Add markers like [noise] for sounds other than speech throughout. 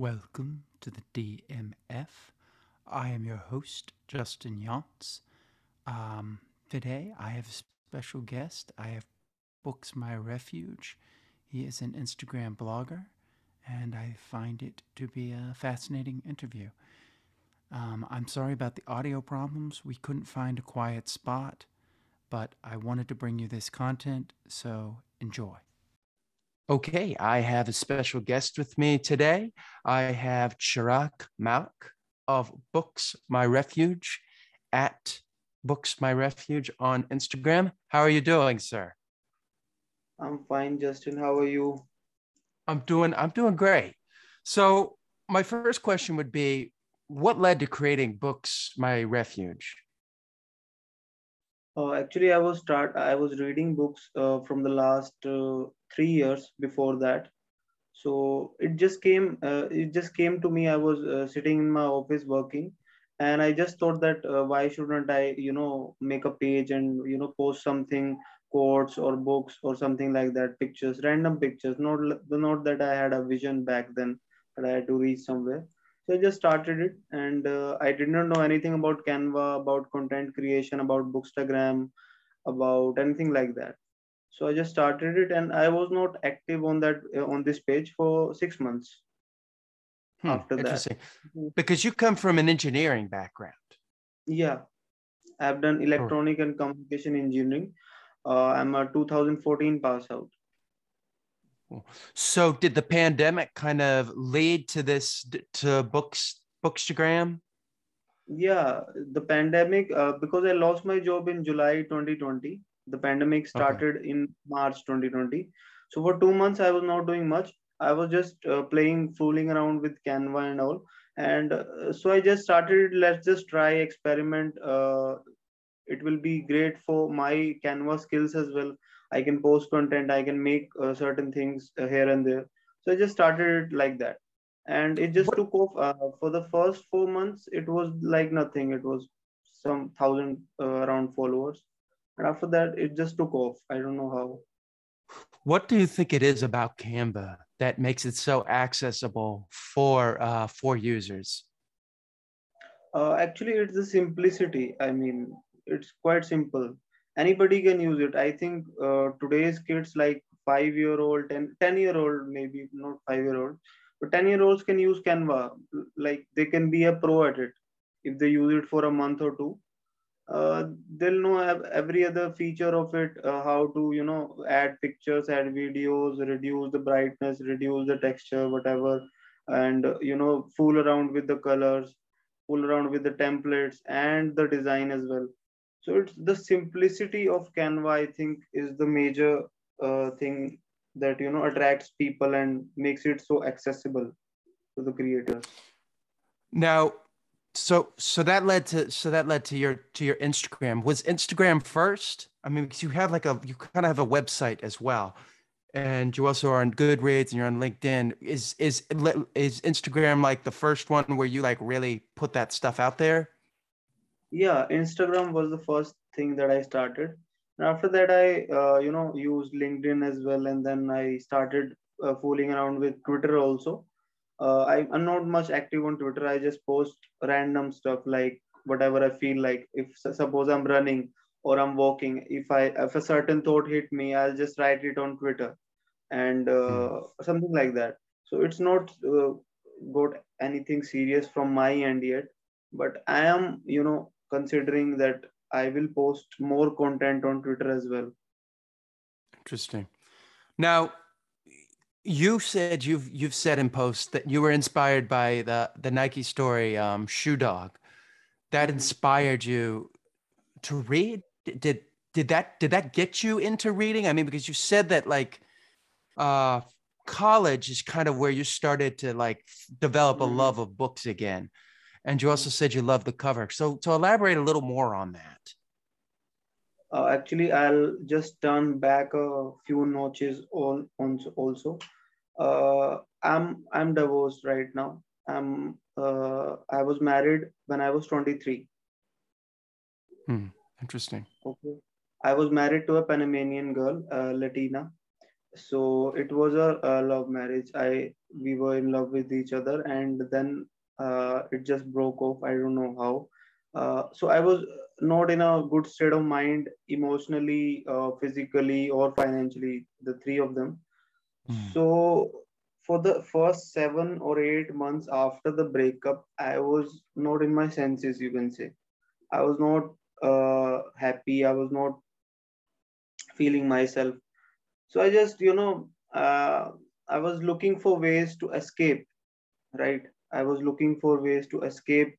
Welcome to the DMF. I am your host, Justin Younts. Um, today I have a special guest. I have Books My Refuge. He is an Instagram blogger, and I find it to be a fascinating interview. Um, I'm sorry about the audio problems. We couldn't find a quiet spot, but I wanted to bring you this content, so enjoy. Okay, I have a special guest with me today. I have Chirag Malik of Books My Refuge at Books My Refuge on Instagram. How are you doing, sir? I'm fine, Justin. How are you? I'm doing I'm doing great. So, my first question would be what led to creating Books My Refuge? Uh, actually, I was start. I was reading books uh, from the last uh, three years before that. So it just came. Uh, it just came to me. I was uh, sitting in my office working, and I just thought that uh, why shouldn't I, you know, make a page and you know post something quotes or books or something like that, pictures, random pictures. Not not that I had a vision back then that I had to reach somewhere so I just started it, and uh, I did not know anything about Canva, about content creation, about Bookstagram, about anything like that. So I just started it, and I was not active on that uh, on this page for six months. Hmm, after interesting. that, mm-hmm. because you come from an engineering background. Yeah, I've done electronic oh. and communication engineering. Uh, I'm a 2014 pass out. So did the pandemic kind of lead to this to books bookstagram? Yeah, the pandemic uh, because I lost my job in July 2020. The pandemic started okay. in March 2020. So for two months I was not doing much. I was just uh, playing, fooling around with Canva and all. And uh, so I just started. Let's just try experiment. Uh, it will be great for my Canva skills as well I can post content, I can make uh, certain things uh, here and there. So I just started it like that. And it just what? took off uh, for the first four months. It was like nothing. It was some thousand uh, around followers. And after that, it just took off. I don't know how. What do you think it is about Canva that makes it so accessible for uh, for users? Uh, actually, it's the simplicity. I mean, it's quite simple anybody can use it i think uh, today's kids like 5 year old 10, 10 year old maybe not 5 year old but 10 year olds can use canva like they can be a pro at it if they use it for a month or two uh, they'll know every other feature of it uh, how to you know add pictures add videos reduce the brightness reduce the texture whatever. And you know fool around with the colors fool around with the templates and the design as well. So it's the simplicity of canva i think is the major uh, thing that you know attracts people and makes it so accessible to the creators. Now so so that led to so that led to your to your instagram. Was instagram first? I mean because you have like a you kind of have a website as well. And you also are on goodreads and you're on linkedin. Is is is instagram like the first one where you like really put that stuff out there? Yeah instagram was the first thing that i started. And after that i uh, you know used linkedin as well. And then i started uh, fooling around with twitter also uh, I, i'm not much active on twitter i just post random stuff like whatever i feel like if suppose i'm running or i'm walking if i if a certain thought hit me i'll just write it on twitter and mm. something like that so it's not uh, got anything serious from my end yet but i am you know considering that I will post more content on Twitter as well. Interesting. Now, you said you've you've said in posts that you were inspired by the the Nike story um, Shoe Dog. That mm-hmm. inspired you to read. Did did that did that get you into reading? I mean, because you said that like uh, college is kind of where you started to like develop a mm-hmm. love of books again. And you also said you love the cover. So, to elaborate a little more on that. Uh, actually, I'll just turn back a few notches on, on also. Uh, I'm I'm divorced right now. I'm uh, I was married when I was 23. Hmm. Interesting. Okay. I was married to a Panamanian girl, uh, Latina, So it was a, a love marriage. I we were in love with each other, and then uh, it just broke off. I don't know how. Uh, so I was not in a good state of mind emotionally, uh, physically, or financially. The three of them. Mm. So for the first seven or eight months after the breakup, I was not in my senses. You can say I was not uh, happy. I was not feeling myself. So I just, you know, uh, I was looking for ways to escape, right? I was looking for ways to escape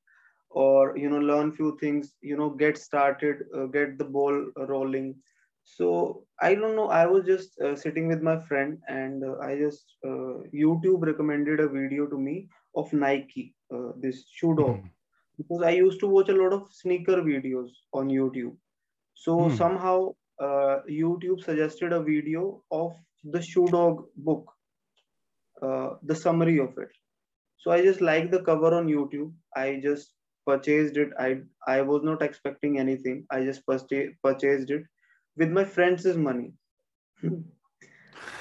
or, you know, learn few things, you know, get started, uh, get the ball rolling. So I don't know. I was just uh, sitting with my friend and uh, I just, uh, YouTube recommended a video to me of Nike, uh, this shoe dog Mm. because I used to watch a lot of sneaker videos on YouTube. So Mm. somehow uh, YouTube suggested a video of the Shoe Dog book, uh, the summary of it. So I just liked the cover on YouTube. I just purchased it. I I was not expecting anything. I just purchased purchased it with my friends' money.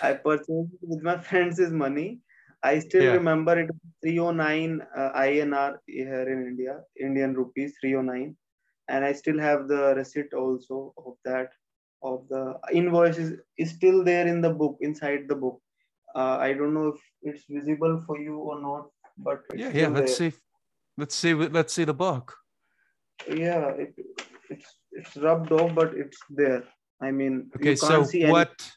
I purchased it with my friends' money. I still Yeah. remember it was 309 uh, INR here in India, Indian rupees 309 and I still have the receipt also of that. Of the invoice is, is still there in the book, inside the book. Uh, I don't know if it's visible for you or not, but Yeah, yeah. Let's there. see. Let's see. Let's see the book. Yeah, it, it's it's rubbed off, but it's there. I mean, Okay, you so can't see any. what?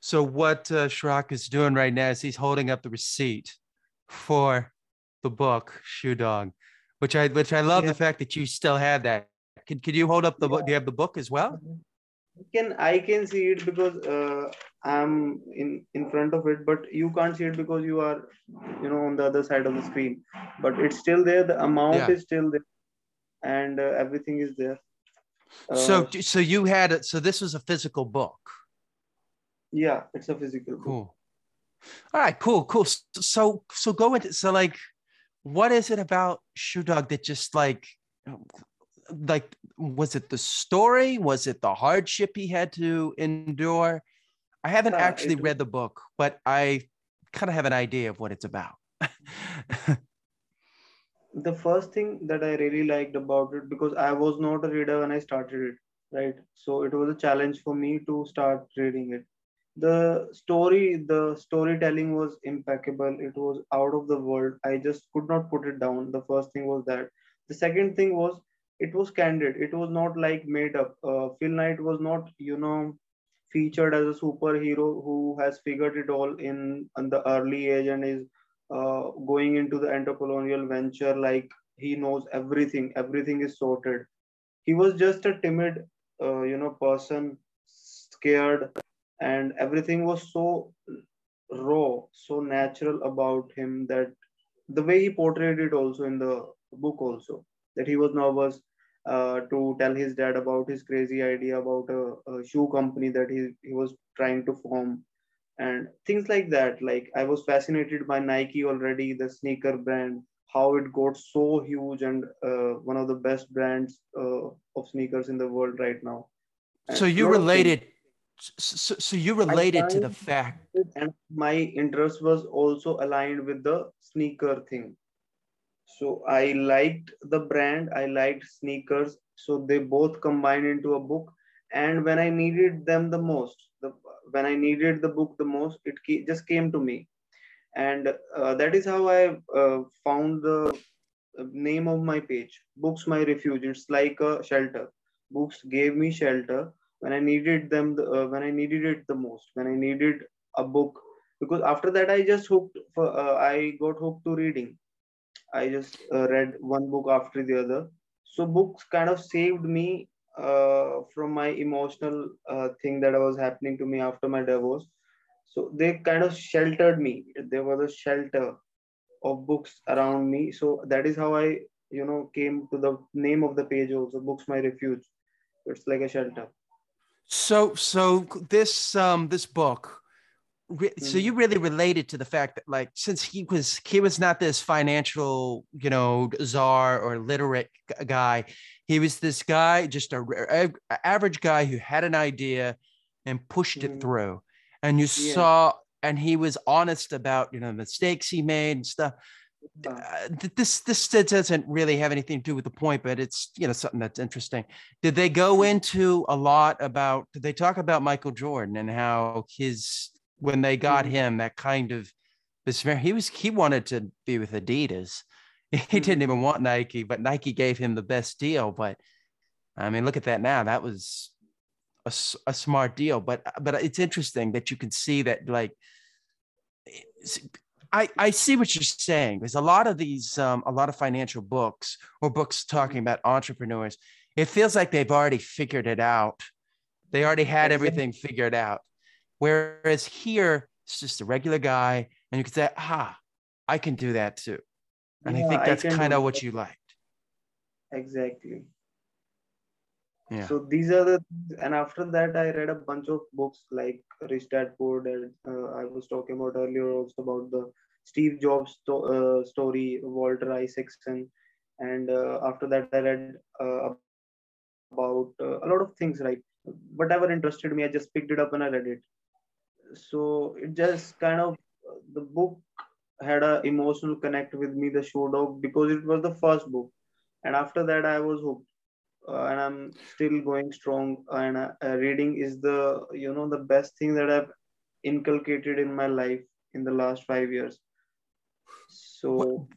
So what uh, Chirag is doing right now is he's holding up the receipt for the book Shoe Dog, which I which I love Yeah. the fact that you still have that. Could could you hold up the book? Do you have the book as well? I can I can see it because uh, I'm in in front of it, but you can't see it because you are, you know, on the other side of the screen. But it's still there. The amount Yeah. is still there, and uh, everything is there. so Uh, so you had it. So this was a physical book. yeah, it's a physical book. Cool. All right, cool, cool. S- So so go into so like what is it about Shoe Dog that just like like was it the story? Was it the hardship he had to endure? I haven't Yeah, actually it- read the book, but I kind of have an idea of what it's about. [laughs] The first thing that I really liked about it because I was not a reader when I started it, right? So it was a challenge for me to start reading it. The story, the storytelling was impeccable. It was out of the world. I just could not put it down. The first thing was that. The second thing was it was candid. It was not like made up. Uh, Phil Knight was not, you know, featured as a superhero who has figured it all in, in the early age and is uh, going into the entrepreneurial venture. Like he knows everything. Everything is sorted. He was just a timid uh, you know person scared and everything was so raw so natural about him that the way he portrayed it also in the book also that he was nervous uh, to tell his dad about his crazy idea about a, a shoe company that he, he was trying to form and things like that like i was fascinated by nike already the sneaker brand how it got so huge and uh, one of the best brands uh, of sneakers in the world right now so you lot of things. related so, so you related to the fact and my interest was also aligned with the sneaker thing so i liked the brand i liked sneakers. So they both combined into a book. And when i needed them the most the, when i needed the book the most it ca- just came to me. And uh, that is how i uh, found the uh, name of my page. Books my refuge. It's like a shelter. Books gave me shelter when i needed them the, uh, when i needed it the most when i needed a book. Because after that i just hooked for uh, i got hooked to reading i just uh, read one book after the other. So books kind of saved me uh, from my emotional uh, thing that was happening to me after my divorce. So they kind of sheltered me. There was a shelter of books around me. So that is how i you know came to the name of the page also books my refuge. It's like a shelter. So so this um this book re- so Mhm. you really related to the fact that like since he was he was not this financial you know czar or literate g- guy he was this guy just a average guy who had an idea and pushed it Mhm. through and you Yeah. saw and he was honest about you know mistakes he made and stuff uh, this this doesn't really have anything to do with the point, but it's you know something that's interesting. Did they go into a lot about? Did they talk about Michael Jordan and how his when they got Mhm. him that kind of was very he was he wanted to be with Adidas. [laughs] He didn't even want Nike, but Nike gave him the best deal. But I mean, look at that now. That was a smart deal. But but it's interesting that you can see that like I, I see what you're saying. There's a lot of these, um, a lot of financial books or books talking about entrepreneurs. It feels like they've already figured it out. They already had everything figured out. Whereas here, it's just a regular guy, and you can say, ah, I can do that too. And I think that's kind of what you liked. Exactly. Yeah. So these are the, and after that, I read a bunch of books like Rich Dad Poor Dad. Uh, I was talking about earlier also about the Steve Jobs sto- uh, story, Walter Isaacson, and uh, after that, I read uh, about uh, a lot of things. Like whatever interested me, I just picked it up and I read it. So it just kind of the book had a emotional connect with me, the Shoe Dog, because it was the first book, and after that, I was hooked uh, and I'm still going strong. And uh, uh, reading is the you know the best thing that I've inculcated in my life in the last five years. So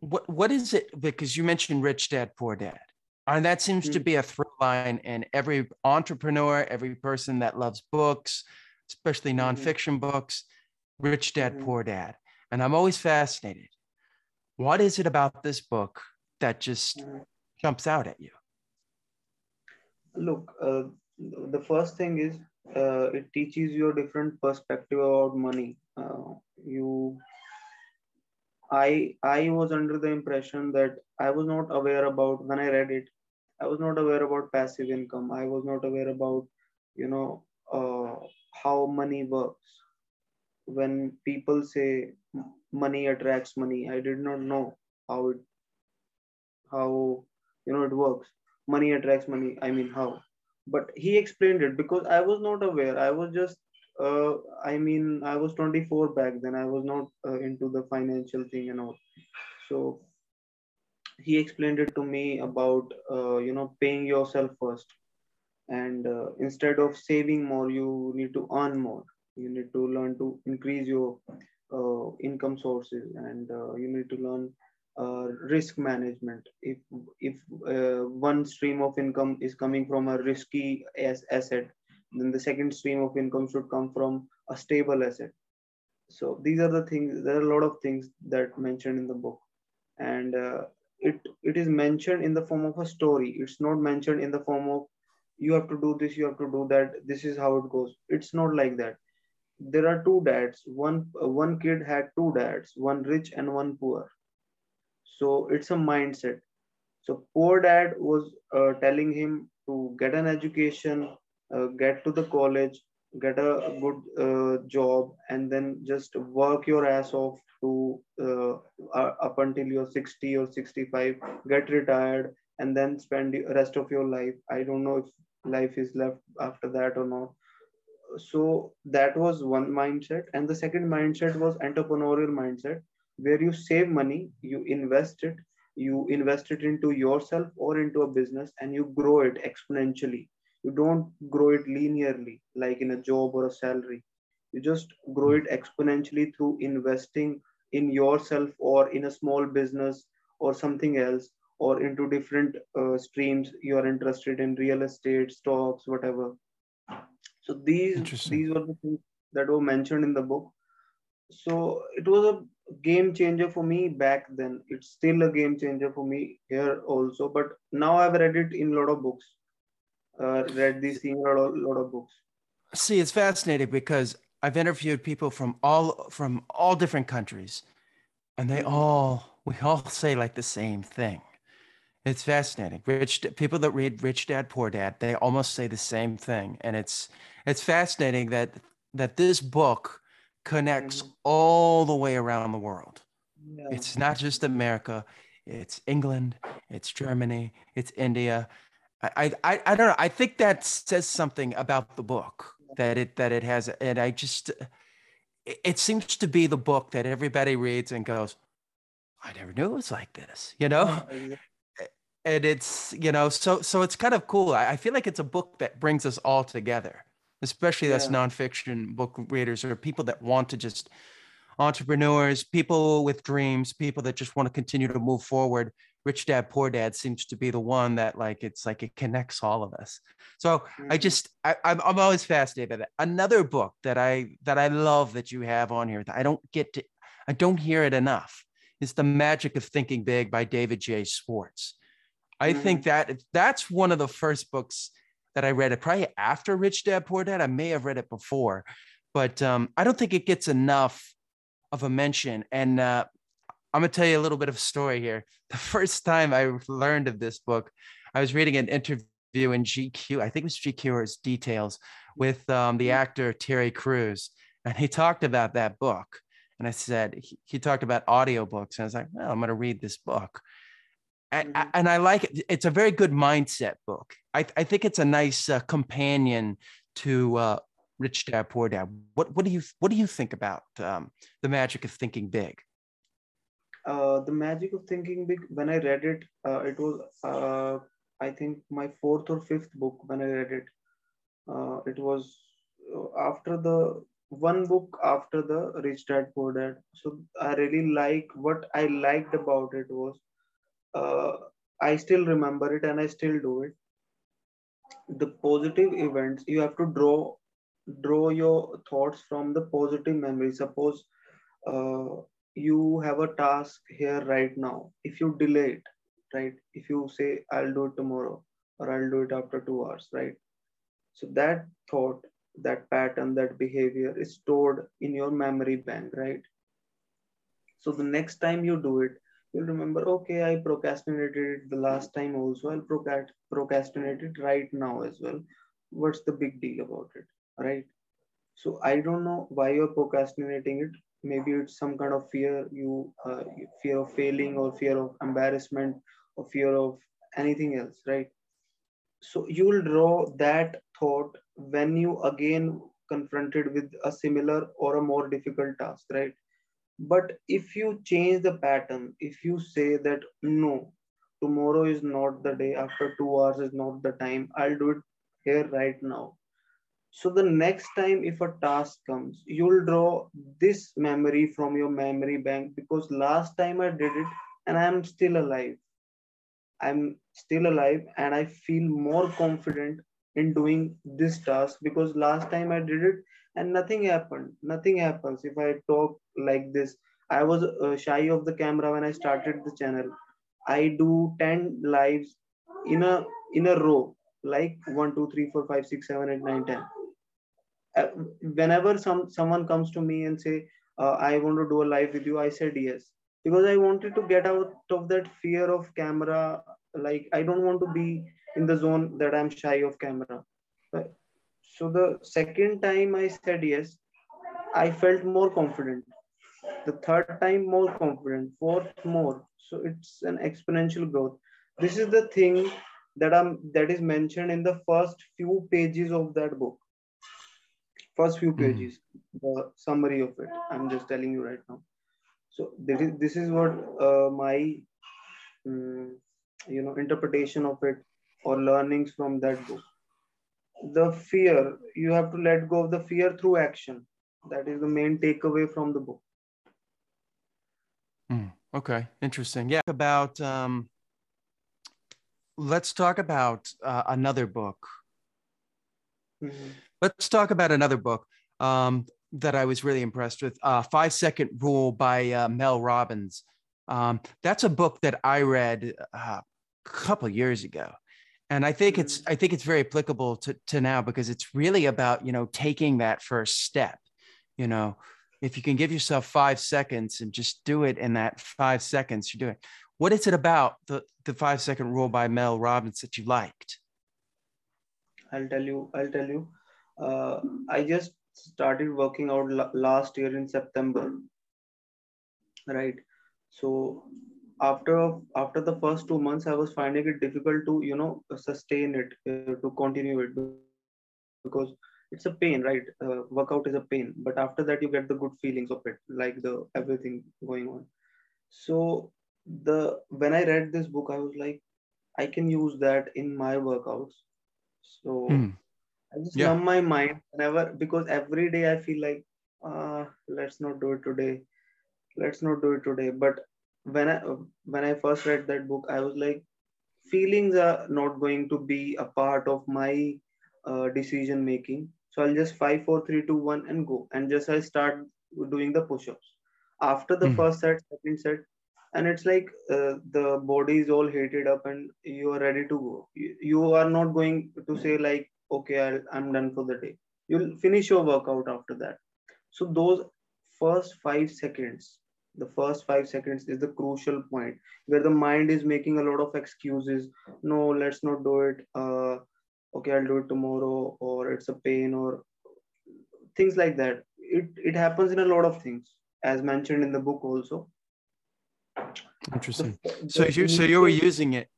What what is it? Because you mentioned Rich Dad Poor Dad, and that seems to Mm. be a through line in every entrepreneur, every person that loves books, especially Mhm. nonfiction books. Rich Dad Mhm. Poor Dad, and I'm always fascinated. What is it about this book that just Mhm. jumps out at you? look, uh, the first thing is uh, it teaches you a different perspective about money. Uh, you, I, I was under the impression that I was not aware about when I read it. I was not aware about passive income. I was not aware about, you know, uh, how money works. When people say money attracts money, I did not know how it, how you know it works. Money attracts money. I mean how? But he explained it because I was not aware. I was just, uh, I mean, I was 24 back then. I was not uh, into the financial thing and all. So he explained it to me about uh, you know paying yourself first and uh, instead of saving more you need to earn more. You need to learn to increase your uh, income sources and uh, you need to learn uh, risk management. If if uh, one stream of income is coming from a risky as asset then the second stream of income should come from a stable asset. So these are the things there are a lot of things that mentioned in the book. And uh, it it is mentioned in the form of a story. It's not mentioned in the form of you have to do this you have to do that this is how it goes. It's not like that. There are two dads. One uh, one kid had two dads one rich and one poor. So it's a mindset. So poor dad was uh, telling him to get an education uh, get to the college get a good uh, job and then just work your ass off to uh, uh, up until you're 60 or 65 get retired and then spend the rest of your life. I don't know if life is left after that or not. So that was one mindset. And the second mindset was entrepreneurial mindset where you save money you invest it you invest it into yourself or into a business and you grow it exponentially. You don't grow it linearly like in a job or a salary. You just grow it exponentially through investing in yourself or in a small business or something else or into different uh, streams you are interested in real estate stocks whatever. So these these were the things that were mentioned in the book. So it was a game changer for me back then. It's still a game changer for me here also but now i've read it in a lot of books. Uh, read these things in a lot, lot of books. See, it's fascinating because I've interviewed people from all from all different countries, and they Mhm. all we all say like the same thing. It's fascinating. Rich people that read Rich Dad Poor Dad, they almost say the same thing, and it's it's fascinating that that this book connects Mhm. all the way around the world. yeah It's not just America, it's England, it's Germany, it's India. I, I, I I don't know. I think that says something about the book that it that it has and i just it, it seems to be the book that everybody reads and goes i never knew it was like this you know [laughs] and it's you know so so it's kind of cool I, I feel like it's a book that brings us all together especially yeah nonfiction book readers or people that want to just entrepreneurs, people with dreams, people that just want to continue to move forward. Rich Dad Poor Dad seems to be the one that like it's like it connects all of us. So Mhm. I just I, I'm I'm always fascinated by that. Another book that I that I love that you have on here that I don't get to I don't hear it enough is The Magic of Thinking Big by David J. Schwartz. I think that that's one of the first books that I read it probably after Rich Dad Poor Dad. I may have read it before, but um, I don't think it gets enough of a mention. And uh, I'm gonna tell you a little bit of a story here. [laughs] The first time I learned of this book, I was reading an interview in GQ. I think it was GQ or its Details with um, the actor Terry Crews, and he talked about that book. And I said he, he talked about audiobooks, and I was like, well, I'm gonna read this book and, Mhm. and I like it. It's a very good mindset book. I, I think it's a nice uh, companion to uh, Rich Dad Poor Dad. What what do you what do you think about um, the magic of thinking big? uh, the magic of thinking big when i read it uh, it was uh, i think my fourth or fifth book when i read it uh, it was after the one book after the rich dad poor dad so i really like what i liked about it was uh, i still remember it and i still do it. The positive events you have to draw draw your thoughts from the positive memory. Suppose uh, you have a task here right now. If you delay it right? If you say i'll do it tomorrow or i'll do it after 2 hours right? So that thought that pattern that behavior is stored in your memory bank right? So the next time you do it you'll remember? Okay i procrastinated it the last time also. I'll procrast- procrastinate it right now as well. What's the big deal about it right? So i don't know why you're procrastinating it. Maybe it's some kind of fear you uh, fear of failing or fear of embarrassment or fear of anything else right? So you will draw that thought when you again confronted with a similar or a more difficult task right but if you change the pattern if you say that no tomorrow is not the day after 2 hours is not the time i'll do it here right now. So the next time if a task comes you'll draw this memory from your memory bank because last time i did it and i'm still alive. I'm still alive and i feel more confident in doing this task because last time i did it and nothing happened nothing happens. If i talk like this i was uh, shy of the camera when i started the channel. I do 10 lives in a in a row like 1 2 3 4 5 6 7 8 9 10 uh, whenever some someone comes to me and say uh, i want to do a live with you i said yes. Because i wanted to get out of that fear of camera like i don't want to be in the zone that i'm shy of camera. Right? So the second time i said yes i felt more confident. The third time more confident. Fourth more. So it's an exponential growth. This is the thing that i'm that is mentioned in the first few pages of that book. First few Mm. pages the summary of it. I'm just telling you right now. So this is this is what uh, my mm, you know interpretation of it or learnings from that book the fear you have to let go of the fear through action that is the main takeaway from the book Okay, interesting. Yeah, about um, let's talk about uh, another book. Mhm. Let's talk about another book um, that I was really impressed with. Uh, Five Second Rule by uh, Mel Robbins. Um, that's a book that I read uh, a couple years ago, and I think it's I think it's very applicable to to now because it's really about you know taking that first step. You know, if you can give yourself five seconds and just do it in that five seconds, you do it. What is it about the the Five Second Rule by Mel Robbins that you liked? i'll tell you i'll tell you uh, i just started working out la- last year in september right so after after the first two months i was finding it difficult to you know sustain it uh, to continue it because it's a pain right? Uh, workout is a pain but after that you get the good feelings of it like the everything going on. So the when i read this book i was like i can use that in my workouts. So Hmm. i just Yeah. numb my mind whenever because every day i feel like uh let's not do it today. Let's not do it today. But when i when i first read that book i was like feelings are not going to be a part of my uh, decision making. So i'll just five four three two one and go. And just i start doing the push-ups. After the Mhm. first set second set and it's like uh, the body is all heated up and you are ready to go. You, you are not going to say like okay I'll, i'm done for the day. You'll finish your workout after that. So those first five seconds the first five seconds is the crucial point where the mind is making a lot of excuses. No let's not do it. Uh, okay i'll do it tomorrow or it's a pain or things like that. It it happens in a lot of things as mentioned in the book also. Interesting. The- So you so you were using it.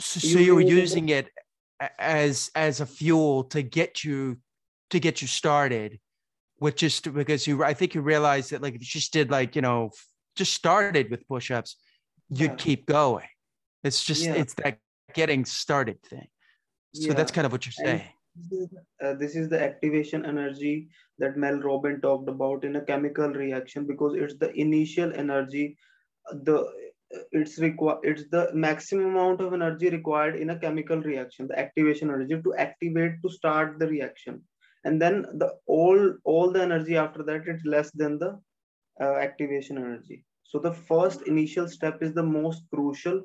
So, so you were Using using it- it as as a fuel to get you to get you started, with just because you I think you realized that like if you just did like you know just started with push-ups, you'd Yeah. keep going. It's just Yeah. it's that getting started thing. So that's kind of what you're saying. this is, uh, this is the activation energy that Mel Robin talked about in a chemical reaction because it's the initial energy, uh, the it's required it's the maximum amount of energy required in a chemical reaction the activation energy to activate to start the reaction and then the all all the energy after that it's less than the uh, activation energy. So the first initial step is the most crucial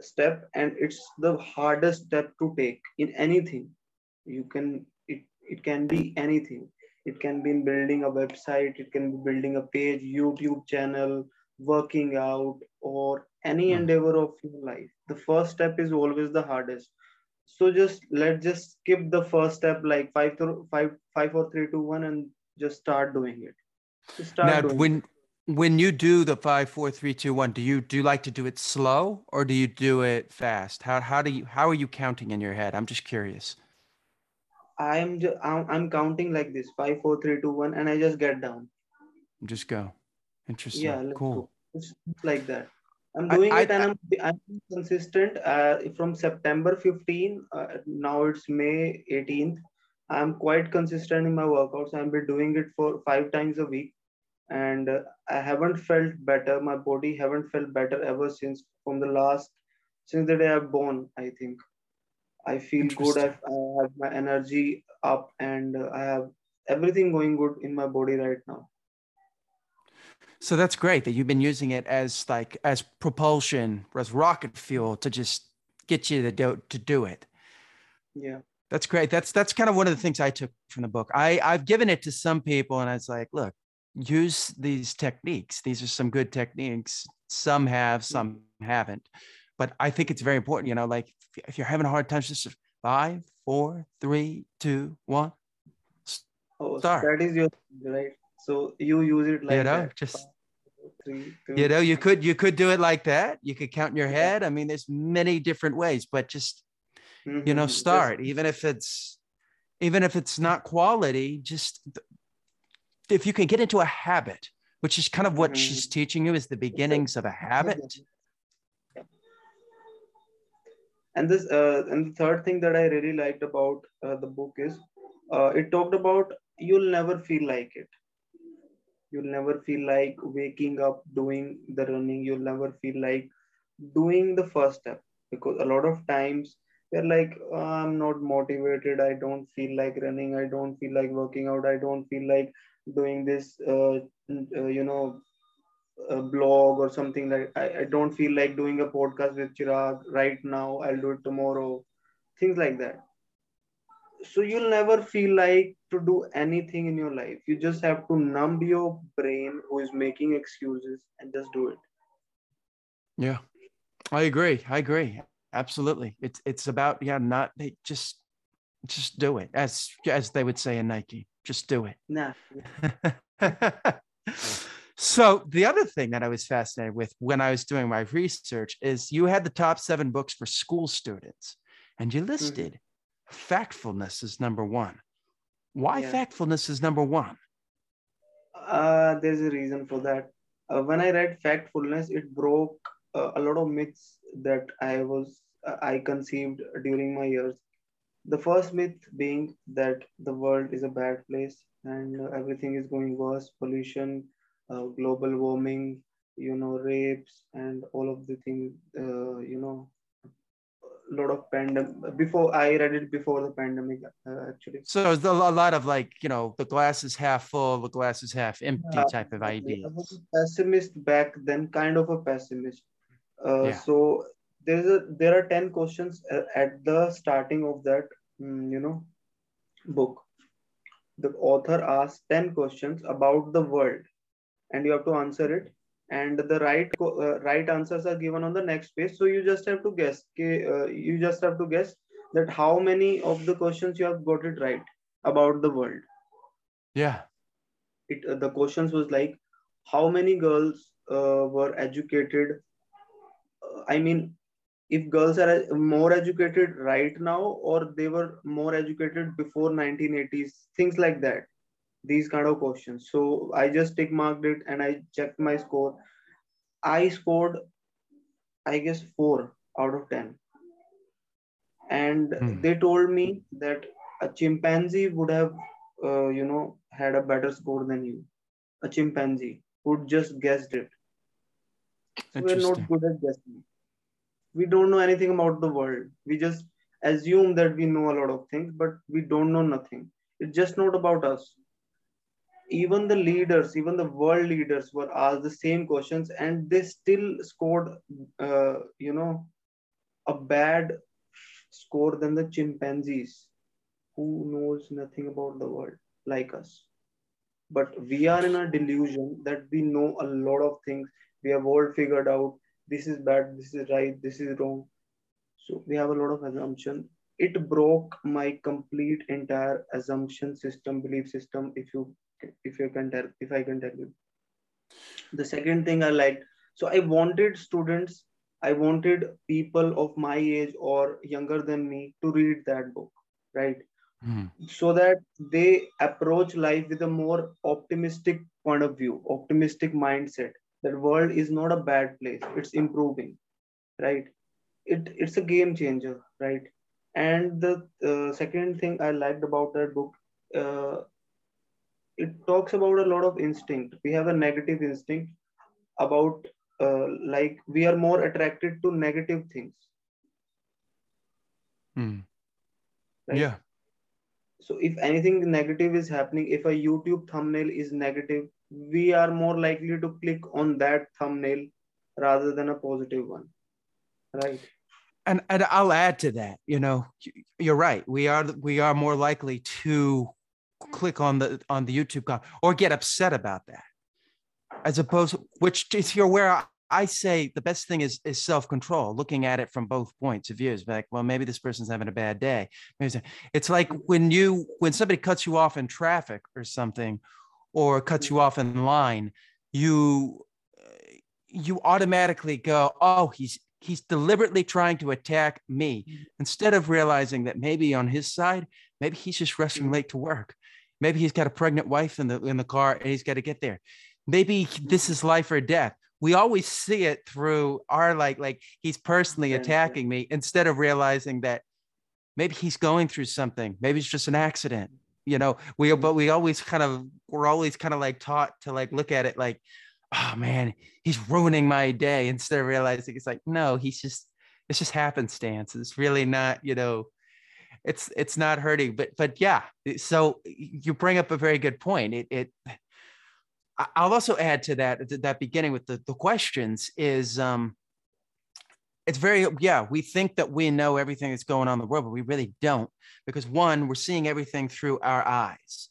step and it's the hardest step to take in anything. You can it, it can be anything. It can be in building a website it can be building a page youtube channel working out or any Hmm. endeavor of your life. The first step is always the hardest so just let's just skip the first step like five to five five four three two one and just start doing it just start Now, doing when when you do the five, four, three, two, one, do you do you like to do it slow or do you do it fast? How how do you how are you counting in your head? I'm just curious. i'm just I'm, I'm counting like this five four three two one and i just get down Just go. Interesting. yeah cool. go it's like that i'm doing I- it and i'm i'm consistent uh, from september 15 uh, now it's may 18th i'm quite consistent in my workouts. I've been doing it for five times a week. And uh, i haven't felt better. My body haven't felt better ever since from the last since the day i've born i think. I feel good. I. I have my energy up and uh, i have everything going good in my body right now So that's great that you've been using it as like as propulsion, as rocket fuel to just get you to do to do it. yeah That's great. That's that's kind of one of the things I took from the book. I I've given it to some people and I was like, look, use these techniques. These are some good techniques. Some have, some haven't. But I think it's very important, you know, like if- you're having a hard time, just five, four, three, two, one. oh Start. that is your right so you use it like you know, that just three, two, you know, you could you could do it like that. You could count in your head. I mean, there's many different ways, but just Mhm, you know, mhm. Just- start even if it's even if it's not quality. Just if you can get into a habit, which is kind of what Mhm. she's teaching you, is the beginnings of a habit. And this, uh, and the third thing that I really liked about uh, the book is, uh, it talked about you'll never feel like it. You'll never feel like waking up, doing the running. You'll never feel like doing the first step because a lot of times we're like, "Oh, I'm not motivated. I don't feel like running. I don't feel like working out. I don't feel like doing this. Uh, uh, you know, a blog or something like I, I don't feel like doing a podcast with Chirag right now. I'll do it tomorrow. Things like that. So you'll never feel like to do anything in your life. You just have to numb your brain who is making excuses and just do it. Yeah, I agree. I agree. Absolutely. It's it's about yeah, not they just just do it as as they would say in Nike. Just do it. Nah. [laughs] so the other thing that I was fascinated with when I was doing my research is you had the top seven books for school students, and you mm-hmm. listed factfulness is number one. Why Yeah. factfulness is number one? Uh, there's a reason for that. Uh, when I read Factfulness, it broke uh, a lot of myths that I was uh, I conceived during my years. The first myth being that the world is a bad place and everything is going worse, pollution, uh, global warming, you know, rapes, and all of the things, uh, you know, lot of pandemic. Before I read it before the pandemic, uh, actually. So there's a lot of like, you know, the glass is half full, the glass is half empty Yeah, type of idea I was a pessimist back then, kind of a pessimist. Uh, Yeah. So there's a there are ten questions uh, at the starting of that mm, you know book. The author asks ten questions about the world, and you have to answer it. And the right uh, right answers are given on the next page. So you just have to guess. Uh, you just have to guess that how many of the questions you have got it right about the world Yeah. it uh, the questions was like how many girls uh, were educated uh, i mean if girls are uh, more educated right now or they were more educated before 1980s things like that these kind of questions. So i just tick marked it and i checked my score. I scored i guess 4 out of 10 and Hmm. they told me that a chimpanzee would have uh, you know had a better score than you. A chimpanzee who just guessed it. We're not good at guessing. We don't know anything about the world. We just assume that we know a lot of things but we don't know nothing. It's just not about us even the leaders even the world leaders were asked the same questions and they still scored uh, you know a bad score than the chimpanzees. Who knows nothing about the world like us? But we are in a delusion that we know a lot of things. We have all figured out this is bad this is right this is wrong. So we have a lot of assumption. It broke my complete entire assumption system belief system if you if you can tell if i can tell you. The second thing i liked so i wanted students i wanted people of my age or younger than me to read that book right? Hmm. so that they approach life with a more optimistic point of view optimistic mindset that world is not a bad place it's improving right? It it's a game changer right? And the uh, second thing i liked about that book uh, it talks about a lot of instinct we have a negative instinct about uh, like we are more attracted to negative things Hmm. right Yeah. so if anything negative is happening if a youtube thumbnail is negative we are more likely to click on that thumbnail rather than a positive one right and and I'll add to that. You know, you're right. We are we are more likely to click on the on the YouTube comment or get upset about that, as opposed which is here where I, I say the best thing is is self control, looking at it from both points of views. Like, well, maybe this person's having a bad day. Maybe it's- like when you when somebody cuts you off in traffic or something, or cuts you off in line, you you automatically go, oh, he's he's deliberately trying to attack me instead of realizing that maybe on his side, maybe he's just rushing Mhm. late to work. Maybe he's got a pregnant wife in the in the car and he's got to get there. Maybe this is life or death. We always see it through our like like he's personally attacking me instead of realizing that maybe he's going through something. Maybe it's just an accident. You know, we but we always kind of we're always kind of like taught to like look at it like oh man, he's ruining my day instead of realizing it's like, no, he's just, it's just happenstance. It's really not, you know, it's, it's not hurting, but, but yeah. So you bring up a very good point. It, it, I'll also add to that, that beginning with the, the questions is, um, it's very, yeah, we think that we know everything that's going on in the world, but we really don't because one, we're seeing everything through our eyes.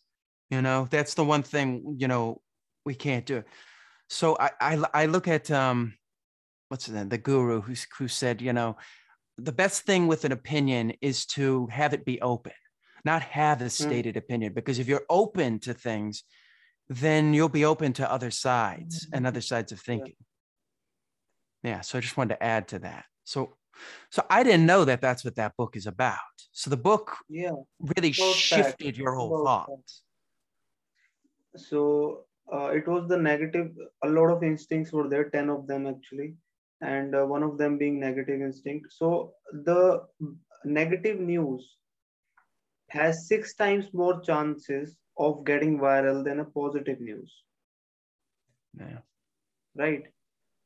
You know, that's the one thing, you know, we can't do. So I I, I look at um what's the the guru who's who said, you know, the best thing with an opinion is to have it be open, not have a stated opinion. Because if you're open to things, then you'll be open to other sides and other sides of thinking. Yeah. So I just wanted to add to that. So So I didn't know that that's what that book is about. So the book Yeah, really shifted that. your whole thoughts. So uh, it was the negative. A lot of instincts were there, ten of them actually, and uh, one of them being negative instinct. So the negative news has six times more chances of getting viral than a positive news, Yeah. right?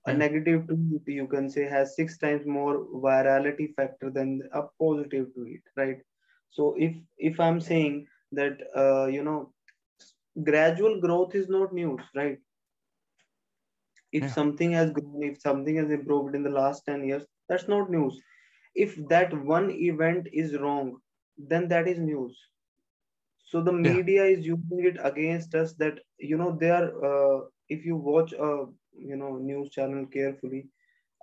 A negative tweet, you can say, has six times more virality factor than a positive tweet, right? So if if I'm saying that uh, you know gradual growth is not news, right? If Yeah. something has grown, if something has improved in the last 10 years, that's not news. If that one event is wrong, then that is news. So the Yeah. media is using it against us that, you know, they are, uh, if you watch a, you know, news channel carefully,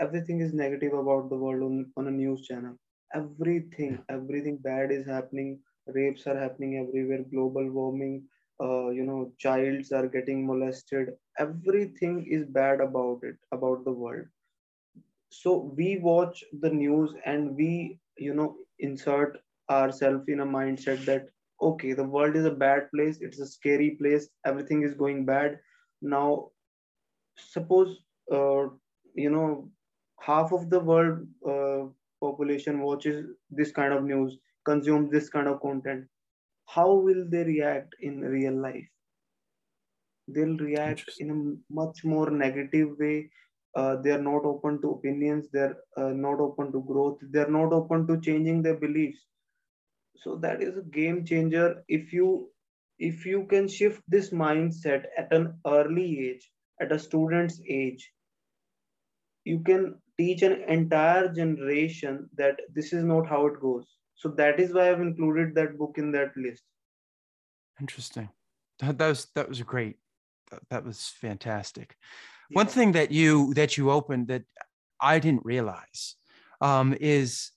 everything is negative about the world on, on a news channel. Everything, everything bad is happening. Rapes are happening everywhere. Global warming, uh, you know, childs are getting molested. Everything is bad about it, about the world. So we watch the news and we, you know, insert ourselves in a mindset that okay, the world is a bad place. It's a scary place. Everything is going bad. Now, suppose uh, you know half of the world uh, population watches this kind of news, consumes this kind of content. How will they react in real life? they'll react in a much more negative way. Uh, they are not open to opinions. They're uh, not open to growth. They're not open to changing their beliefs. So that is a game changer. If you if you can shift this mindset at an early age at a student's age you can teach an entire generation that this is not how it goes so that is why i've included that book in that list Interesting. That, that was that was great. That, that was fantastic. One thing that you that you opened that I didn't realize um, is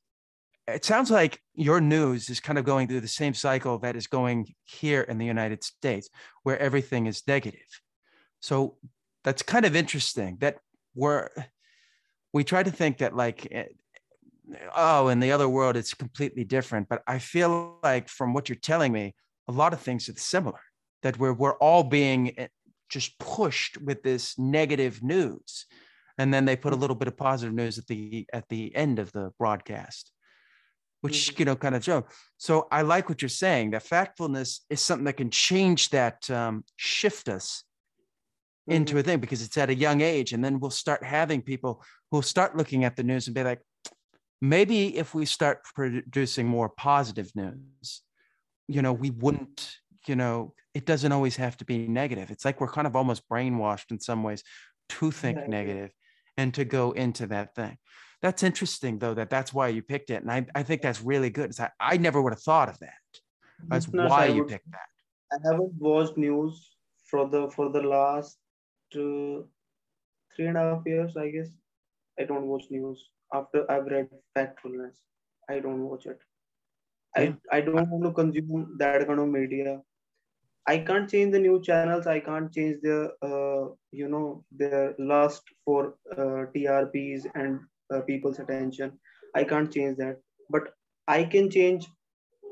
it sounds like your news is kind of going through the same cycle that is going here in the United States, where everything is negative. So that's kind of interesting that we're we try to think that like eh, oh in the other world it's completely different but i feel like from what you're telling me a lot of things are similar that we're we're all being eh, just pushed with this negative news and then they put a little bit of positive news at the at the end of the broadcast which Mhm. you know kind of show. So i like what you're saying that factfulness is something that can change that um, shift us into a thing because it's at a young age and then we'll start having people who'll start looking at the news and be like maybe if we start producing more positive news you know we wouldn't you know it doesn't always have to be negative. It's like we're kind of almost brainwashed in some ways to think agree. negative and to go into that thing. That's interesting though that that's why you picked it and i, I think that's really good. I, I never would have thought of that. That's Listeners, why I you would picked that. I haven't watched news for the for the last uh, three and a half years, I guess. I don't watch news after I've read Factfulness. I don't watch it. Yeah. I I don't want to consume that kind of media. I can't change the news channels. I can't change their uh, you know their lust for uh, TRPs and uh, people's attention. I can't change that, but I can change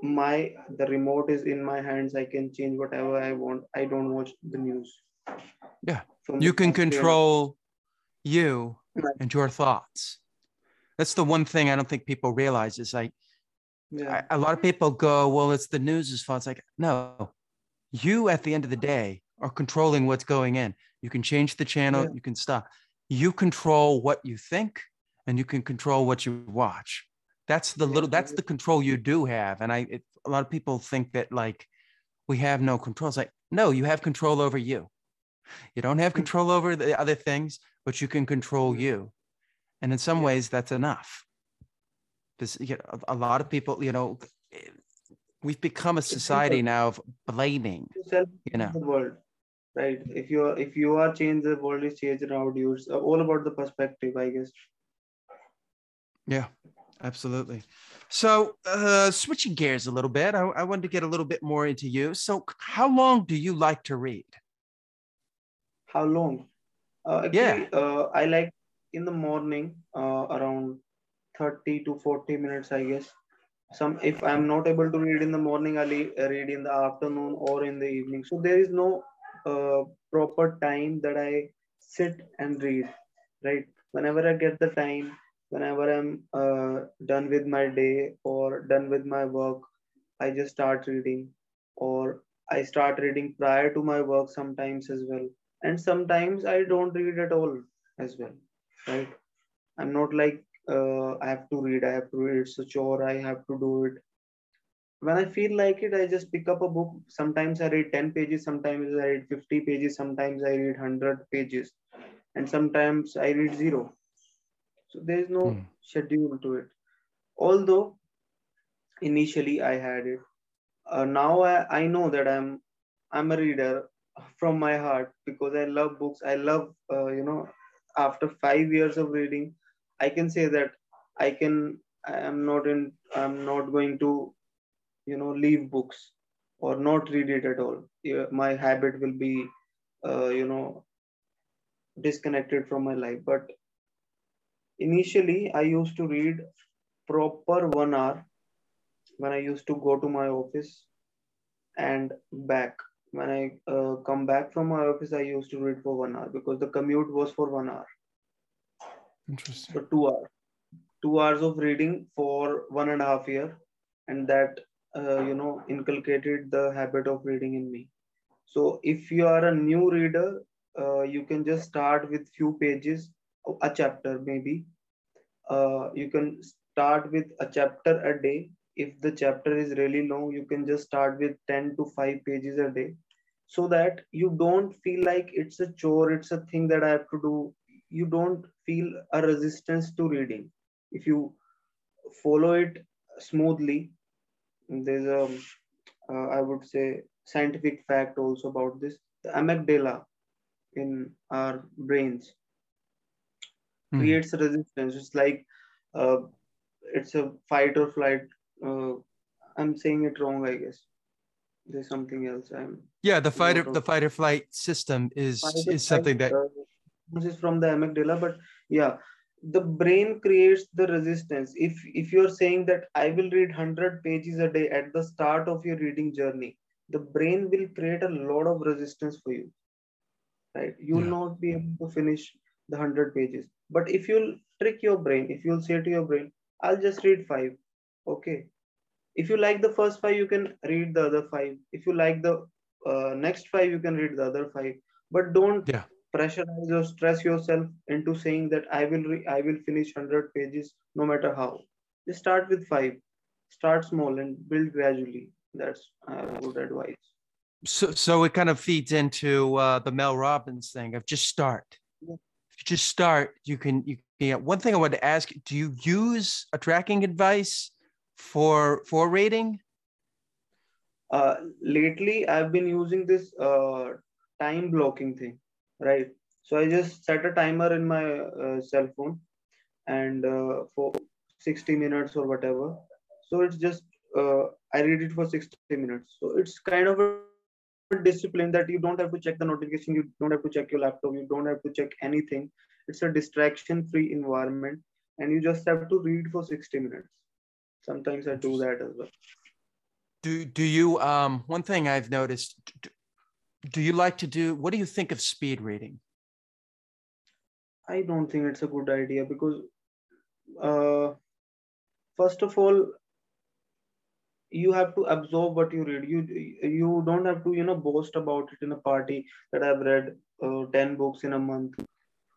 my the remote is in my hands i can change whatever i want i don't watch the news Yeah. From you can control you and your thoughts that's the one thing i don't think people realize is like yeah. I- a lot of people go well it's the news's fault it's like no. You at the end of the day are controlling what's going in. You can change the channel Yeah. you can stop. You control what you think and you can control what you watch. That's the little that's the control you do have and i it, a lot of people think that like we have no control. It's like no you have control over you. You don't have control over the other things but you can control you and in some Yeah. ways that's enough this you know, a lot of people you know we've become a society now of blaming yourself you know. the world right if you are if you are changed the world is changed around you it's all about the perspective i guess Yeah, absolutely. So, uh, switching gears a little bit, I, I wanted to get a little bit more into you. So, how long do you like to read? how long uh, actually uh, i like in the morning uh, around 30 to 40 minutes i guess. Some if i'm not able to read in the morning i'll read in the afternoon or in the evening. So there is no uh, proper time that i sit and read right? Whenever i get the time whenever i'm uh, done with my day or done with my work i just start reading. Or i start reading prior to my work sometimes as well. And sometimes i don't read at all as well right i'm not like uh, I have to read, I have to read, it's a chore, I have to do it. When I feel like it, I just pick up a book. Sometimes I read 10 pages, sometimes I read 50 pages, sometimes I read 100 pages, and sometimes I read zero. So there is no hmm. schedule to it. Although initially I had it, uh, now I, I know that I'm I'm a reader from my heart because I love books. I love uh, you know after five years of reading, I can say that I can I am not in I'm not going to you know leave books or not read it at all. My habit will be uh, you know disconnected from my life. But initially I used to read proper one hour when I used to go to my office and back. When I uh, come back from my office, I used to read for one hour because the commute was for one hour. Interesting. So two hours, two hours of reading for one and a half year, and that uh, you know inculcated the habit of reading in me. So if you are a new reader, uh, you can just start with few pages, a chapter maybe. Uh, you can start with a chapter a day. If the chapter is really long, you can just start with 10 to 5 pages a day so that you don't feel like it's a chore, it's a thing that I have to do. You don't feel a resistance to reading. If you follow it smoothly there's a uh, I would say scientific fact also about this. The amygdala in our brains mm. creates resistance. It's like uh, it's a fight or flight uh, i'm saying it wrong i guess there's something else i'm yeah the fight or, the fight or flight system is is something that uh, is from the amygdala but yeah the brain creates the resistance. If if you're saying that i will read 100 pages a day at the start of your reading journey the brain will create a lot of resistance for you right? You will yeah. not be able to finish the 100 pages. But if you'll trick your brain if you'll say to your brain i'll just read 5 okay if you like the first 5 you can read the other 5 if you like the uh, next 5 you can read the other 5 but don't yeah. pressurize or stress yourself into saying that i will re- i will finish 100 pages no matter how. Just start with five. Start small and build gradually. That's uh, good advice. So so it kind of feeds into uh, the mel robbins thing of just start. Yeah. if you just start you can you yeah. One thing i wanted to ask do you use a tracking advice for for rating uh, lately i've been using this uh, time blocking thing right? So i just set a timer in my uh, cell phone and uh, for 60 minutes or whatever. So it's just uh, i read it for 60 minutes. So it's kind of a discipline that you don't have to check the notification you don't have to check your laptop you don't have to check anything. It's a distraction free environment and you just have to read for 60 minutes sometimes i do that as well. Do do you um one thing i've noticed do you like to do what do you think of speed reading? I don't think it's a good idea because uh, first of all you have to absorb what you read. You you don't have to you know boast about it in a party that i've read uh, 10 books in a month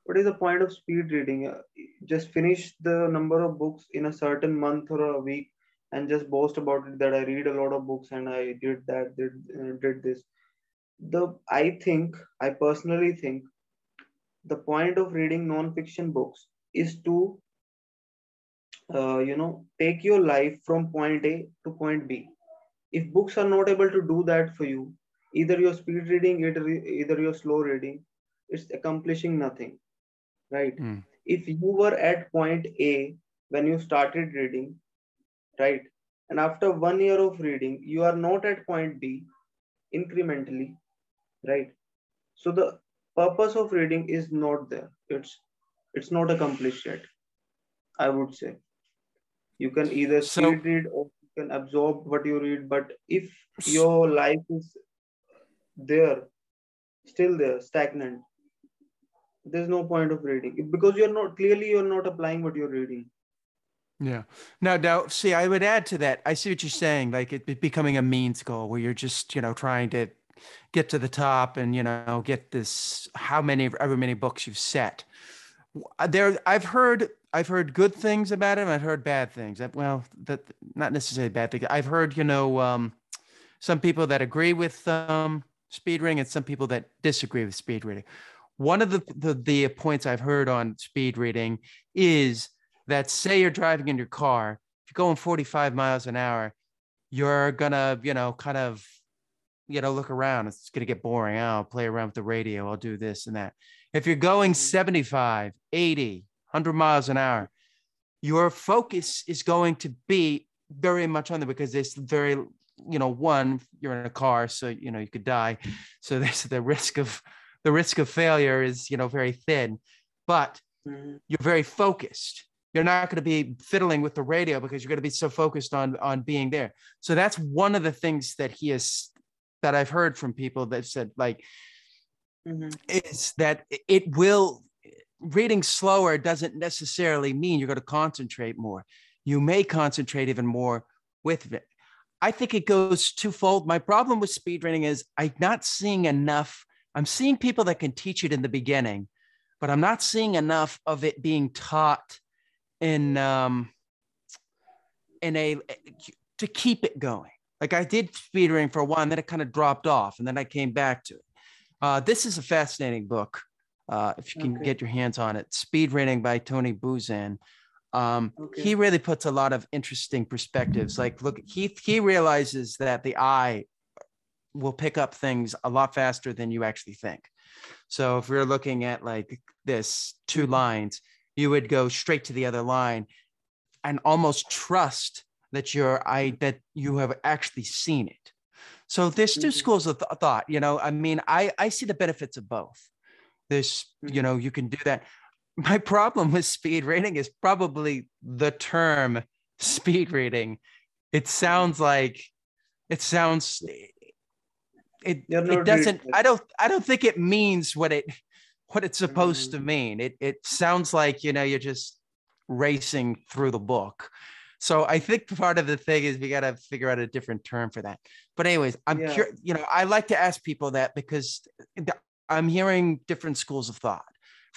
what is the point of speed reading? Uh, just finish the number of books in a certain month or a week and just boast about it that i read a lot of books and i did that did, uh, did this. The I think I personally think the point of reading non-fiction books is to uh, you know take your life from point A to point B. If books are not able to do that for you, either you're speed reading, either either you're slow reading, it's accomplishing nothing, right? Mm. If you were at point A when you started reading, right, and after one year of reading, you are not at point B incrementally right so the purpose of reading is not there it's it's not accomplished yet i would say You can either So- speed read or you can absorb what you read. But if your life is there, still there, stagnant, there's no point of reading because you're not clearly you're not applying what you're reading. Yeah. Now, now, see, I would add to that. I see what you're saying, like it, it becoming a means goal where you're just, you know, trying to get to the top and, you know, get this, how many, however many books you've set. Uh, There, I've heard, I've heard good things about it. I've heard bad things. Well, that not necessarily bad things. I've heard, you know, um, some people that agree with um, speed reading and some people that disagree with speed reading. One of the, the the points I've heard on speed reading is that say you're driving in your car, if you're going 45 miles an hour, you're gonna, you know, kind of, you know, look around. It's gonna get boring. I'll play around with the radio. I'll do this and that. If you're going mm-hmm. 75, 80, 100 miles an hour, your focus is going to be very much on there because it's very, you know, one, you're in a car, so you know you could die. So there's the risk of the risk of failure is, you know, very thin. But Mhm. you're very focused. You're not going to be fiddling with the radio because you're going to be so focused on on being there. So that's one of the things that he is that I've heard from people that said like Mhm. is that it will reading slower doesn't necessarily mean you're going to concentrate more. You may concentrate even more with it. I think it goes twofold. My problem with speed reading is I'm not seeing enough. I'm seeing people that can teach it in the beginning, but I'm not seeing enough of it being taught in um, in a to keep it going. Like I did speed reading for a while, and then it kind of dropped off, and then I came back to it. Uh, this is a fascinating book. Uh, if you can Okay. get your hands on it, Speed Reading by Tony Buzan. Um, Okay. He really puts a lot of interesting perspectives. Like, look, he he realizes that the eye will pick up things a lot faster than you actually think. So if we're looking at like this two lines, you would go straight to the other line and almost trust that you're I that you have actually seen it. So there's 2 Mhm. schools of th- thought. You know, I mean, I I see the benefits of both. There's you know you can do that. My problem with speed reading is probably the term speed reading. It sounds like it sounds it You're it doesn't reading I don't I don't think it means what it what it's supposed Mhm. to mean. It it sounds like you know you're just racing through the book. So I think part of the thing is we got to figure out a different term for that. But anyways, I'm Yeah. curious. You know, I like to ask people that because I'm hearing different schools of thought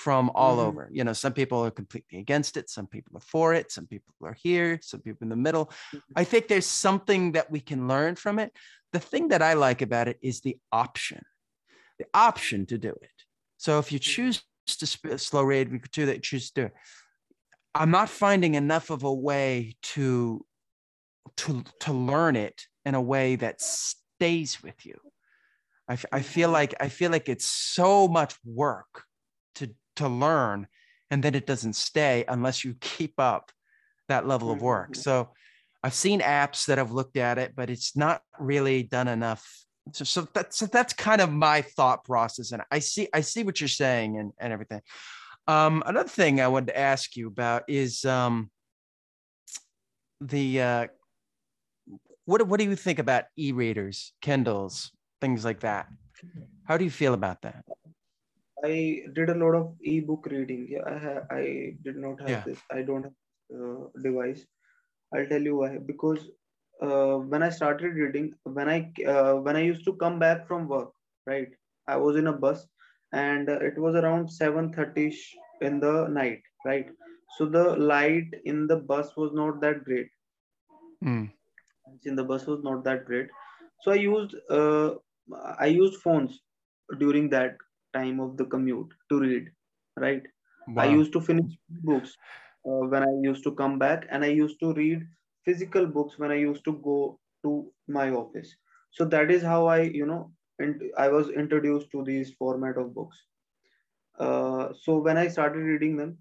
from all Mhm. over. You know, some people are completely against it, some people are for it, some people are here, some people in the middle. Mhm. I think there's something that we can learn from it. The thing that I like about it is the option, the option to do it. So if you choose to sp- slow read, we could do that. Choose to do it. I'm not finding enough of a way to to to learn it in a way that stays with you. I, f- I feel like I feel like it's so much work to to learn, and then it doesn't stay unless you keep up that level of work. Mhm. So I've seen apps that have looked at it, but it's not really done enough. So, so that's so that's kind of my thought process, and I see I see what you're saying and and everything. Um, another thing I wanted to ask you about is um, the uh, what what do you think about e-readers, Kindles, things like that? How do you feel about that? I did a lot of ebook reading. Yeah, I ha- I did not have Yeah. this. I don't have uh, device. I'll tell you why. Because uh, when I started reading, when I uh, when I used to come back from work, right? I was in a bus, and uh, it was around seven thirty in the night, right? So the light in the bus was not that great. Mm, In the bus was not that great. So I used uh, I used phones during that time of the commute to read, right? I used to finish books uh, when I used to come back, and I used to read physical books when I used to go to my office. So that is how I, you know, and I was introduced to these format of books. Uh, so when I started reading them,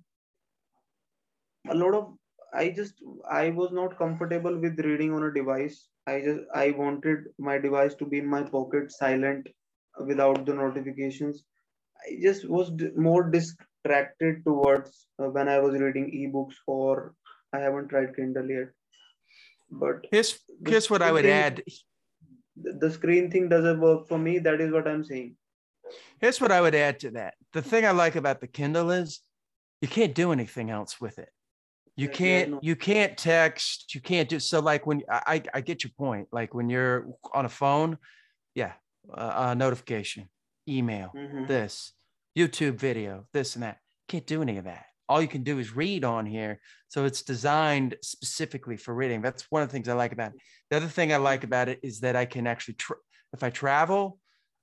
a lot of I just I was not comfortable with reading on a device. I just I wanted my device to be in my pocket, silent, without the notifications. I just was d- more distracted towards uh, when I was reading ebooks or I haven't tried Kindle yet. But here's here's what I would thing, add. The screen thing doesn't work for me. That is what I'm saying. Here's what I would add to that. The thing I like about the Kindle is you can't do anything else with it. You can't you can't text, you can't do so like when I I get your point. Like when you're on a phone, yeah, uh, notification, email, mm-hmm. this, YouTube video, this and that. Can't do any of that. All you can do is read on here. So it's designed specifically for reading. That's one of the things I like about it. The other thing I like about it is that I can actually, tra- if I travel,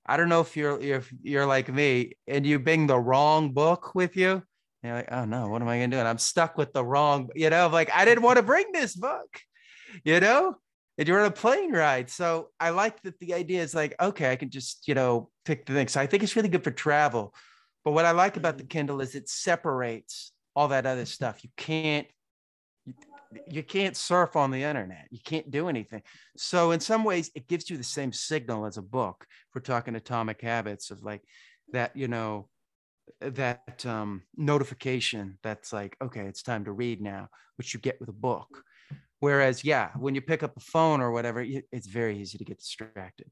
I don't know if you're if you're like me and you bring the wrong book with you. And you're like, oh no, what am I gonna do? And I'm stuck with the wrong, you know, like I didn't want to bring this book, you know, and you're on a plane ride. So I like that the idea is like, okay, I can just, you know, pick the thing. So I think it's really good for travel. But what I like about the mm-hmm. Kindle is it separates all that other stuff. You can't you, you can't surf on the internet. You can't do anything. So in some ways, it gives you the same signal as a book. If we're talking atomic habits of like that, you know, that um, notification that's like, okay, it's time to read now, which you get with a book. Whereas, yeah, when you pick up a phone or whatever, it's very easy to get distracted.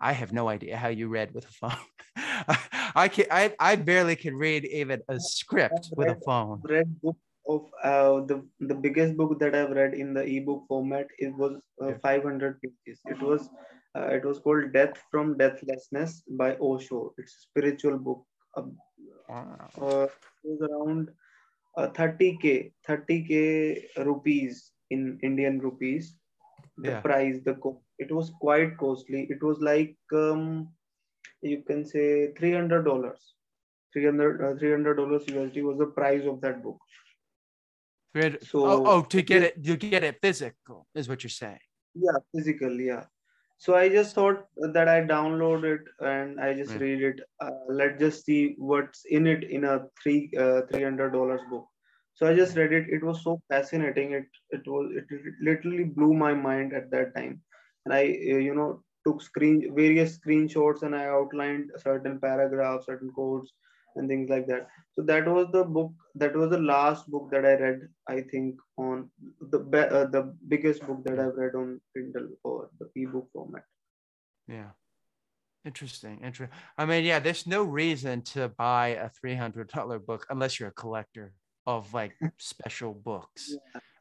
I have no idea how you read with a phone. [laughs] I can I, I barely can read even a script with a phone. Read book of uh, the the biggest book that I've read in the ebook format. It was uh, 500 pages. It was uh, it was called Death from Deathlessness by Osho. It's a spiritual book. wow. Uh, it was around 30k uh, 30k rupees in Indian rupees. The yeah. price, the co- it was quite costly. It was like um, you can say three hundred dollars. 300 uh, dollars USD was the price of that book. So oh, oh, to get it, to get it physical is what you're saying. Yeah, physical, yeah. So I just thought that I download it and I just right. read it. Uh, let's just see what's in it in a three uh, three hundred dollars book. So I just read it. It was so fascinating. It it was it literally blew my mind at that time. And I uh, you know took screen various screenshots and I outlined certain paragraphs, certain codes, and things like that. So that was the book. That was the last book that I read. I think on the uh, the biggest book that I've read on Kindle or the ebook format. Yeah. Interesting. Interesting. I mean, yeah, there's no reason to buy a $300 book unless you're a collector of like [laughs] special books.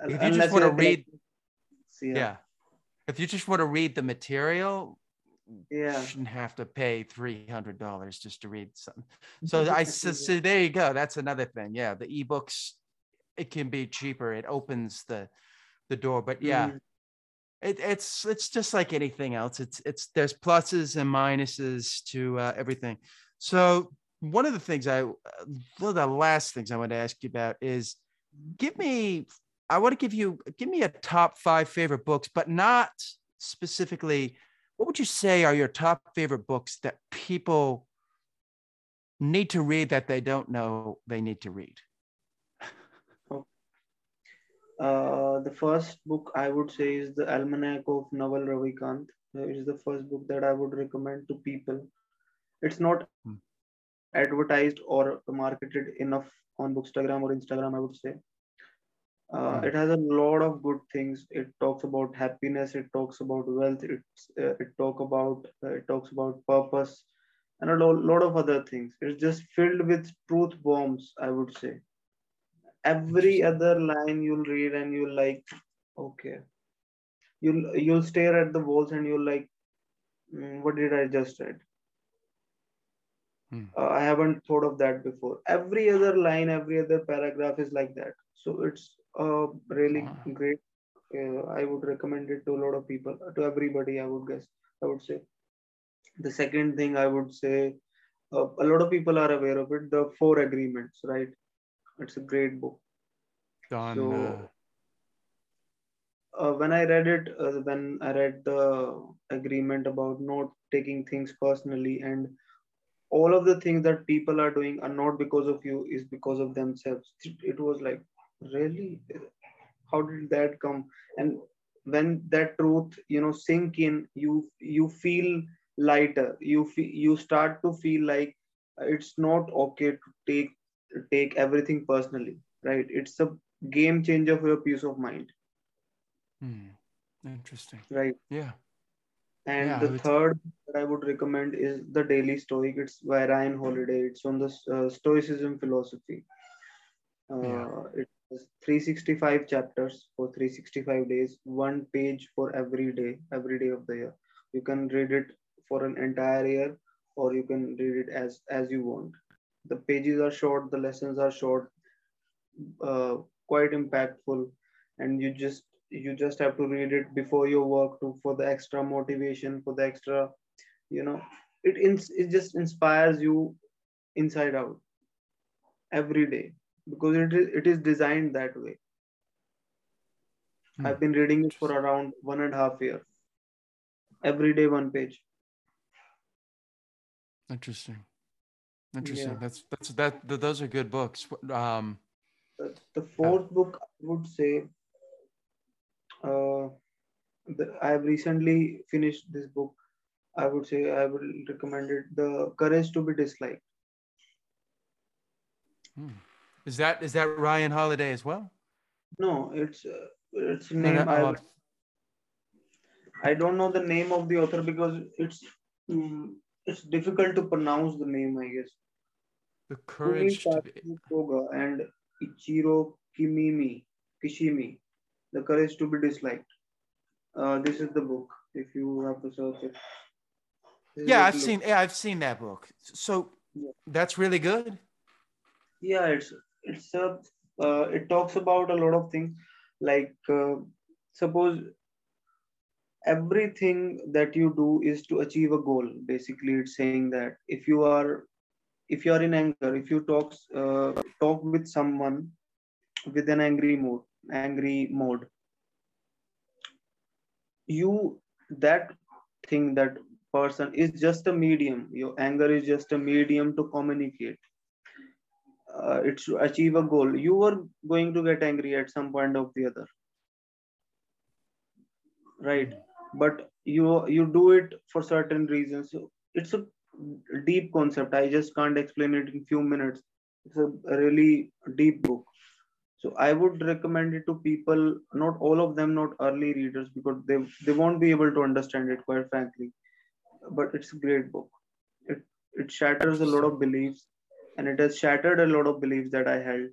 Yeah. If you just want to read, yeah. yeah. If you just want to read the material, yeah you shouldn't have to pay $300 just to read something [laughs] so i so, so, there you go that's another thing yeah the ebooks it can be cheaper it opens the the door but yeah mm. it, it's it's just like anything else it's it's there's pluses and minuses to uh, everything so one of the things i one of the last things i want to ask you about is give me i want to give you give me a top five favorite books but not specifically what would you say are your top favorite books that people need to read that they don't know they need to read? Uh, the first book I would say is the Almanac of Naval Ravikant. It is the first book that I would recommend to people. It's not hmm. Advertised or marketed enough on Bookstagram or Instagram, I would say. Uh, hmm. it has a lot of good things. It talks about happiness it talks about wealth it's, uh, it talk about uh, it talks about purpose and a lo- lot of other things. It's just filled with truth bombs i would say. Every other line you'll read and you'll like okay. You'll you'll stare at the walls and you'll like mm, what did i just read hmm. uh, i haven't thought of that before every other line every other paragraph is like that so it's uh, really great. Uh, I would recommend it to a lot of people, to everybody. I would guess. I would say. The second thing I would say, uh, a lot of people are aware of it. The Four Agreements, right? It's a great book. Done. So, uh, uh, when I read it, uh, when I read the agreement about not taking things personally and all of the things that people are doing are not because of you, is because of themselves. It was like really how did that come and when that truth you know sink in you you feel lighter you feel, you start to feel like it's not okay to take take everything personally right it's a game changer for your peace of mind. Hmm. Interesting. Right. Yeah. And Yeah, the third that I would recommend is The Daily Stoic. It's by Ryan Holiday. It's on the uh, Stoicism philosophy. Uh, Yeah. It has 365 chapters for 365 days, one page for every day, every day of the year. You can read it for an entire year, or you can read it as as you want. The pages are short, the lessons are short, uh, quite impactful, and you just you just have to read it before your work to for the extra motivation for the extra you know it ins it just inspires you inside out every day because it is it is designed that way Hmm. i've been reading it for around one and a half year every day one page Interesting. Interesting. Yeah. That's that's that. th- those are good books. Um. the, the fourth book i would say uh the, i've recently finished this book i would say i will recommend it the courage to be disliked hmm. Is that is that Ryan Holiday as well? no it's uh, it's name no, I, uh, I don't know the name of the author because it's mm, it's difficult to pronounce the name i guess the Kumi courage to be. And Ichiro Kimimi Kishimi the courage to be disliked uh, this is the book if you have to search it This Yeah, I've seen. Yeah, I've seen that book. So Yeah. that's really good. yeah it's it's a uh, it talks about a lot of things like uh, suppose everything that you do is to achieve a goal basically it's saying that if you are if you are in anger if you talk uh, talk with someone with an angry mood angry mode. You that thing that person is just a medium your anger is just a medium to communicate. Uh, it's to achieve a goal. You are going to get angry at some point of the other. Right. But you you do it for certain reasons. It's a deep concept. I just can't explain it in few minutes. It's a really deep book so i would recommend it to people not all of them not early readers because they they won't be able to understand it quite frankly. But it's a great book. It it shatters a lot of beliefs and it has shattered a lot of beliefs that i held.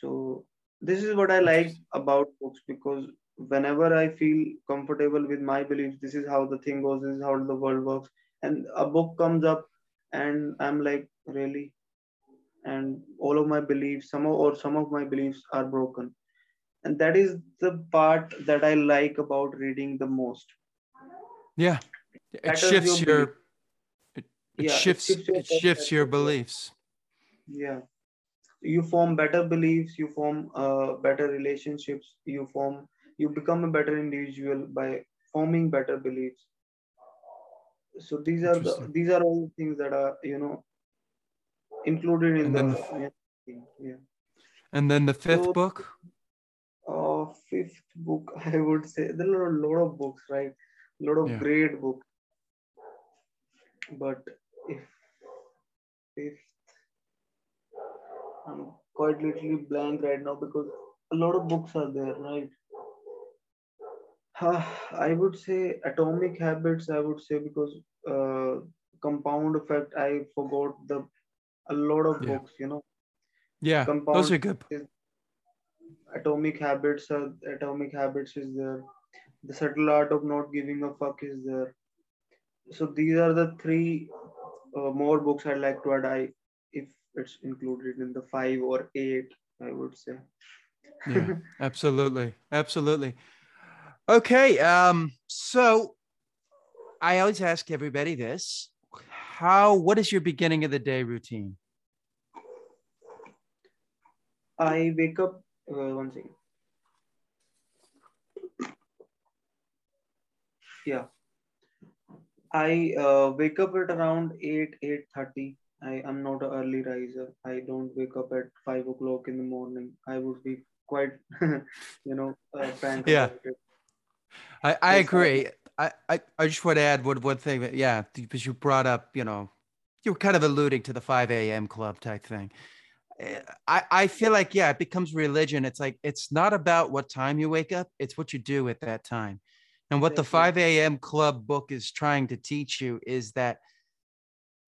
So this is what i like about books because whenever i feel comfortable with my beliefs this is how the thing goes this is how the world works. And a book comes up and i'm like really and all of my beliefs some of, or some of my beliefs are broken and that is the part that i like about reading the most Yeah, it Shatters shifts your your. It, it Yeah, it shifts. shifts your It shifts your beliefs. yeah you form better beliefs you form uh, better relationships you form you become a better individual by forming better beliefs so these are the these are all things that are you know included in And the then yeah, yeah. And then the fifth So- book. uh, fifth book [laughs] i would say there are a lot of books right a lot of Yeah. great books but if fifth i'm quite literally blank right now because a lot of books are there right Uh, i would say atomic habits i would say because uh, compound effect i forgot the a lot of Yeah. books you know Yeah, Compound those are good. atomic habits are atomic habits is there the subtle art of not giving a fuck is there so these are the three uh, more books i'd like to add i if it's included in the five or eight i would say Yeah, [laughs] absolutely, absolutely. Okay, um, so I always ask everybody this: How? What is your beginning of the day routine? i wake up uh, one second yeah i uh, wake up at around 8 8.30 i am not an early riser i don't wake up at 5 o'clock in the morning i would be quite [laughs] you know uh, Yeah. I, I- agree. I, I, I just want to add one, one thing. That, yeah, because you brought up, you know, you were kind of alluding to the 5 a.m. club type thing. Eh, I, I feel like yeah it becomes religion it's like it's not about what time you wake up it's what you do at that time and what the 5 a.m club book is trying to teach you is that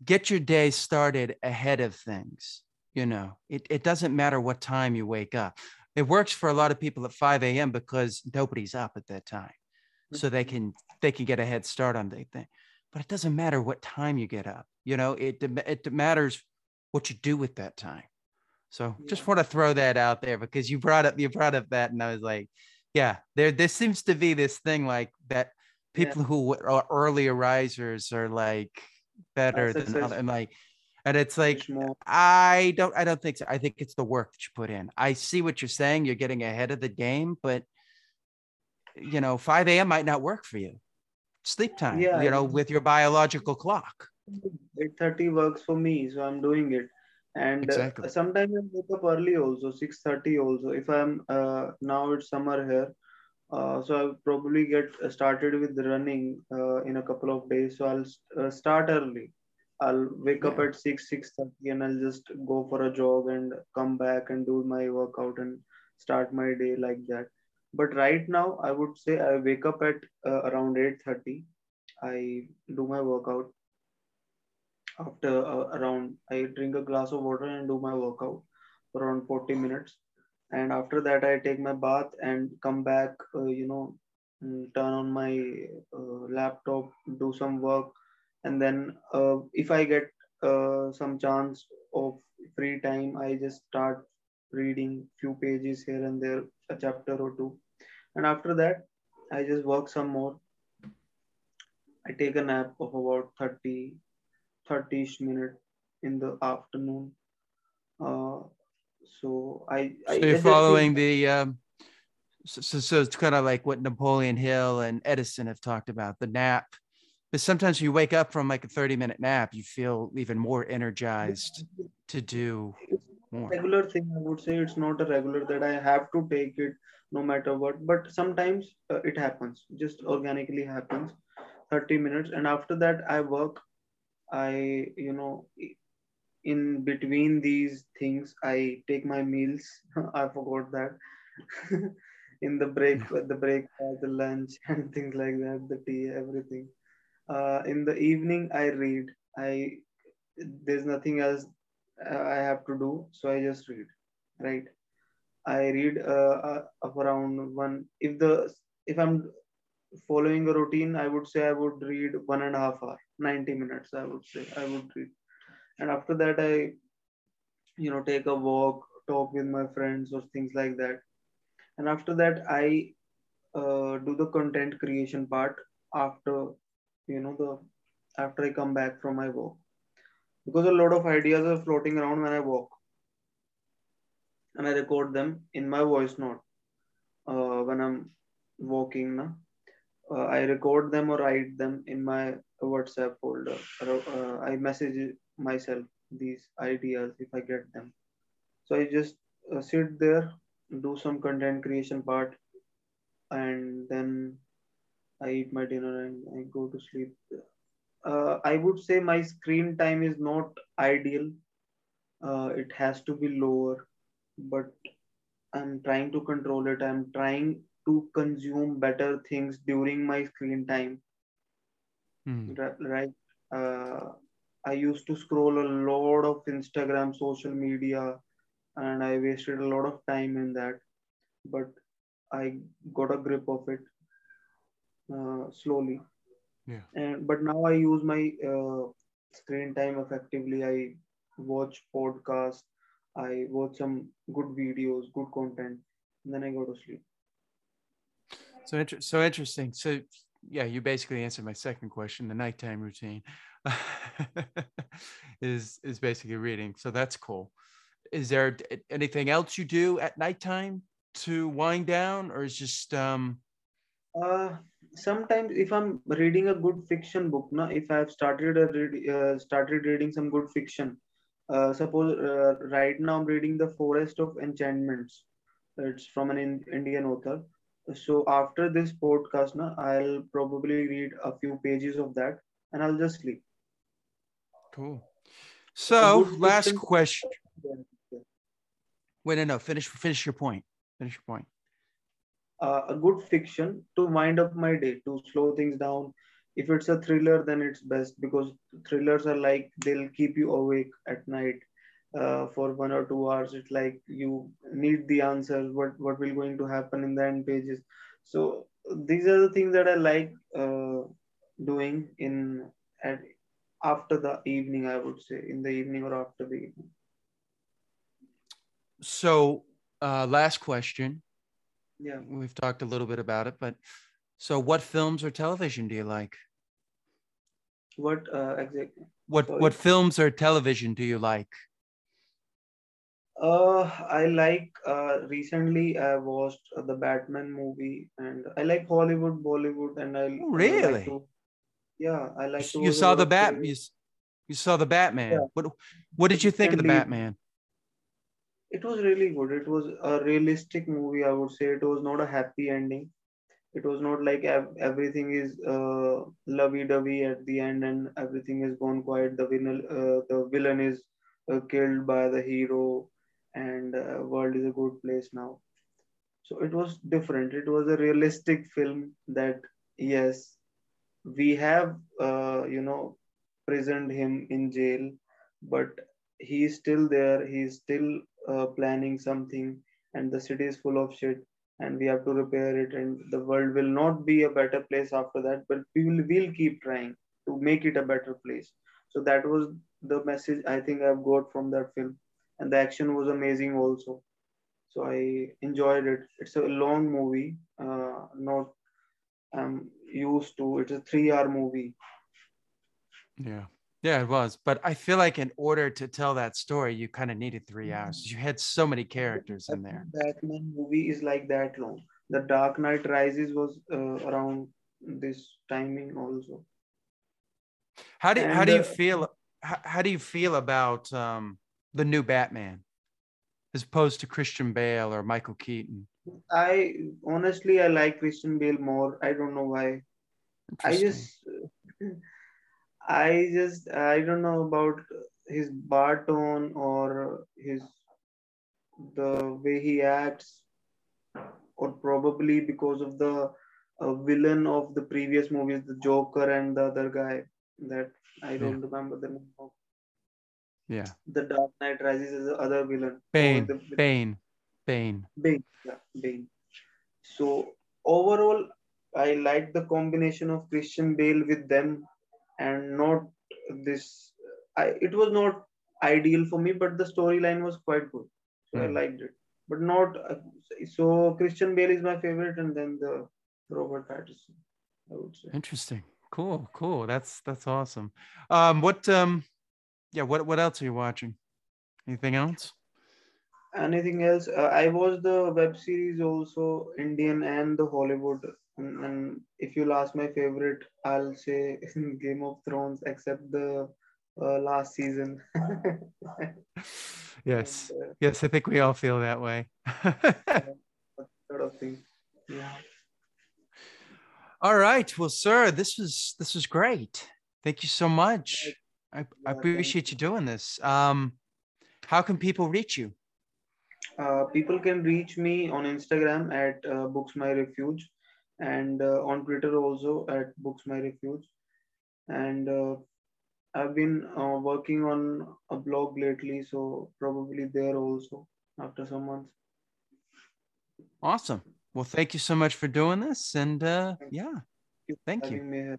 get your day started ahead of things you know it, it doesn't matter what time you wake up it works for a lot of people at 5 a.m because nobody's up at that time so they can they can get a head start on their thing. But it doesn't matter what time you get up you know it it matters what you do with that time. So yeah. just want to throw that out there because you brought up you brought up that and i was like yeah there there seems to be this thing like that people yeah. who are early risers are like better That's than other, and like and it's like i don't i don't think so. I think it's the work that you put in. I see what you're saying. You're getting ahead of the game but you know 5 a.m might not work for you. Sleep time yeah, you know with your biological clock. 8.30 works for me so i'm doing it. And uh, exactly. uh, sometimes i wake up early also 6.30 also. If i'm uh, now it's summer here uh, so i'll probably get started with running uh, in a couple of days. So i'll uh, start early. I'll wake yeah. up at 6 6.30 and i'll just go for a jog and come back and do my workout and start my day like that but right now i would say i wake up at around 8.30 i do my workout. After uh, around i drink a glass of water and do my workout for around 40 minutes. And after that i take my bath and come back uh, you know mm, turn on my uh, laptop do some work. And then uh, if i get uh, some chance of free time i just start reading few pages here and there a chapter or two and after that i just work some more i take a nap of about 30 30ish minute in the afternoon. Uh, so I. So I, you're following the. Um, so, so, so it's kind of like what Napoleon Hill and Edison have talked about the nap. But sometimes you wake up from like a 30 minute nap, you feel even more energized to do more. Regular thing, I would say it's not a regular that I have to take it no matter what. But sometimes uh, it happens, just organically happens. 30 minutes, and after that I work I, you know, in between these things, I take my meals. [laughs] I forgot that. [laughs] in the break, the break, the lunch, [laughs] and things like that, the tea, everything. Uh, in the evening, I read. I there's nothing else uh, I have to do, so I just read. Right. I read uh, uh, around one. If the if I'm following a routine, I would say I would read one and a half hour, 90 minutes, I would say I would read. And after that, I, you know, take a walk, talk with my friends or things like that. And after that, I uh, do the content creation part after, you know, the, after I come back from my walk. Because a lot of ideas are floating around when I walk. And I record them in my voice note uh, when I'm walking. Na? uh, I record them or write them in my WhatsApp folder. Uh, I message myself these ideas if I get them. So I just uh, sit there, do some content creation part, and then I eat my dinner and I go to sleep. Uh, I would say my screen time is not ideal. Uh, it has to be lower, but I'm trying to control it. I'm trying to consume better things during my screen time mm. right uh, i used to scroll a lot of instagram social media and i wasted a lot of time in that but i got a grip of it uh, slowly yeah and but now i use my uh, screen time effectively i watch podcasts i watch some good videos good content and then i go to sleep so inter- so interesting. So yeah, you basically answered my second question. The nighttime routine [laughs] is is basically reading. So that's cool. Is there anything else you do at nighttime to wind down, or is just um? Uh, sometimes if I'm reading a good fiction book, now if I've started a read, uh, started reading some good fiction, uh, suppose uh, right now I'm reading The Forest of Enchantments. It's from an in- Indian author so after this podcast na, i'll probably read a few pages of that and i'll just sleep cool so last question Wait, no, no. Finish, finish your point. Finish your point. Uh, a good fiction to wind up my day, to slow things down. If it's a thriller, then it's best because thrillers are like they'll keep you awake at night uh, for one or two hours. It's like you need the answers. What what will going to happen in the end pages? So these are the things that I like uh, doing in at after the evening. I would say in the evening or after the evening. So, uh, last question. Yeah. We've talked a little bit about it, but so what films or television do you like? What uh, exactly? What Sorry. what films or television do you like? Uh, I like uh, recently I watched uh, the Batman movie and I like Hollywood, Bollywood, and I Oh, I like really? to, yeah, I like to You saw the Bat. You, you saw the Batman. Yeah. What what did you think of the Batman? It was really good. It was a realistic movie, I would say. It was not a happy ending. It was not like ev- everything is uh, lovey-dovey at the end and everything is gone quiet. The villain, uh, the villain is uh, killed by the hero, and uh, world is a good place now. So it was different. It was a realistic film that yes, we have uh, you know prisoned him in jail, but he's still there. He's still uh, planning something, and the city is full of shit, and we have to repair it. And the world will not be a better place after that, but we will will keep trying to make it a better place. So that was the message I think I've got from that film, and the action was amazing also so I enjoyed it. It's a long movie, uh, not I'm used to. It's a three-hour movie. Yeah. Yeah, it was. But I feel like in order to tell that story, you kind of needed three hours. You had so many characters in there. Batman movie is like that long. The Dark Knight Rises was uh, around this timing also. How do how do you feel? How, how do you feel about um, the new Batman as opposed to Christian Bale or Michael Keaton? I honestly I like Christian Bale more. I don't know why. I just I just I don't know about his bar tone or his the way he acts or probably because of the uh, villain of the previous movies, the Joker and the other guy that I don't remember the name of. yeah. The Dark Knight Rises is the other villain. Bane. Or the, Bane. Bane. Bane. Yeah, Bane. So overall, I like the combination of Christian Bale with them, and not this. I it was not ideal for me, but the storyline was quite good, so I Hmm. liked it. But not uh, so. Christian Bale is my favorite, and then the Robert Pattinson, I would say. Interesting. Cool. Cool. That's that's awesome. Um, what um, yeah. What what else are you watching? Anything else? Anything else? Uh, I watched the web series also, Indian and the Hollywood. And, and if you'll ask my favorite, I'll say [laughs] Game of Thrones, except the uh, last season. [laughs] Yes. [laughs] And, uh, Yes. I think we all feel that way. sort of thing. Yeah. all right. Well, sir, this was this was great. Thank you so much. I, I appreciate you doing this. Um, how can people reach you? Uh, people can reach me on Instagram at uh, Books My Refuge and uh, on Twitter also at Books My Refuge. And uh, I've been uh, working on a blog lately, so probably there also after some months. Awesome. Well, thank you so much for doing this. And uh, yeah, you thank you.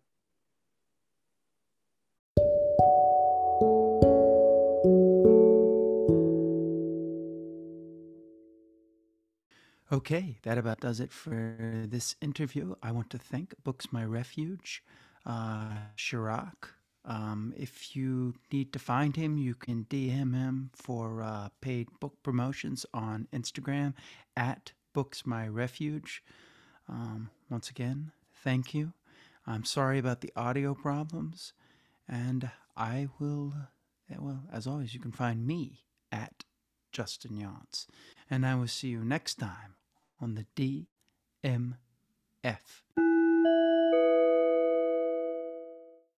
Okay, that about does it for this interview. I want to thank Books My Refuge, uh, Chirag. Um, if you need to find him, you can DM him for uh, paid book promotions on Instagram at Books My Refuge. Um, once again, thank you. I'm sorry about the audio problems, and I will, eh, well, as always, you can find me at Justin Younts, and I will see you next time on the DMF.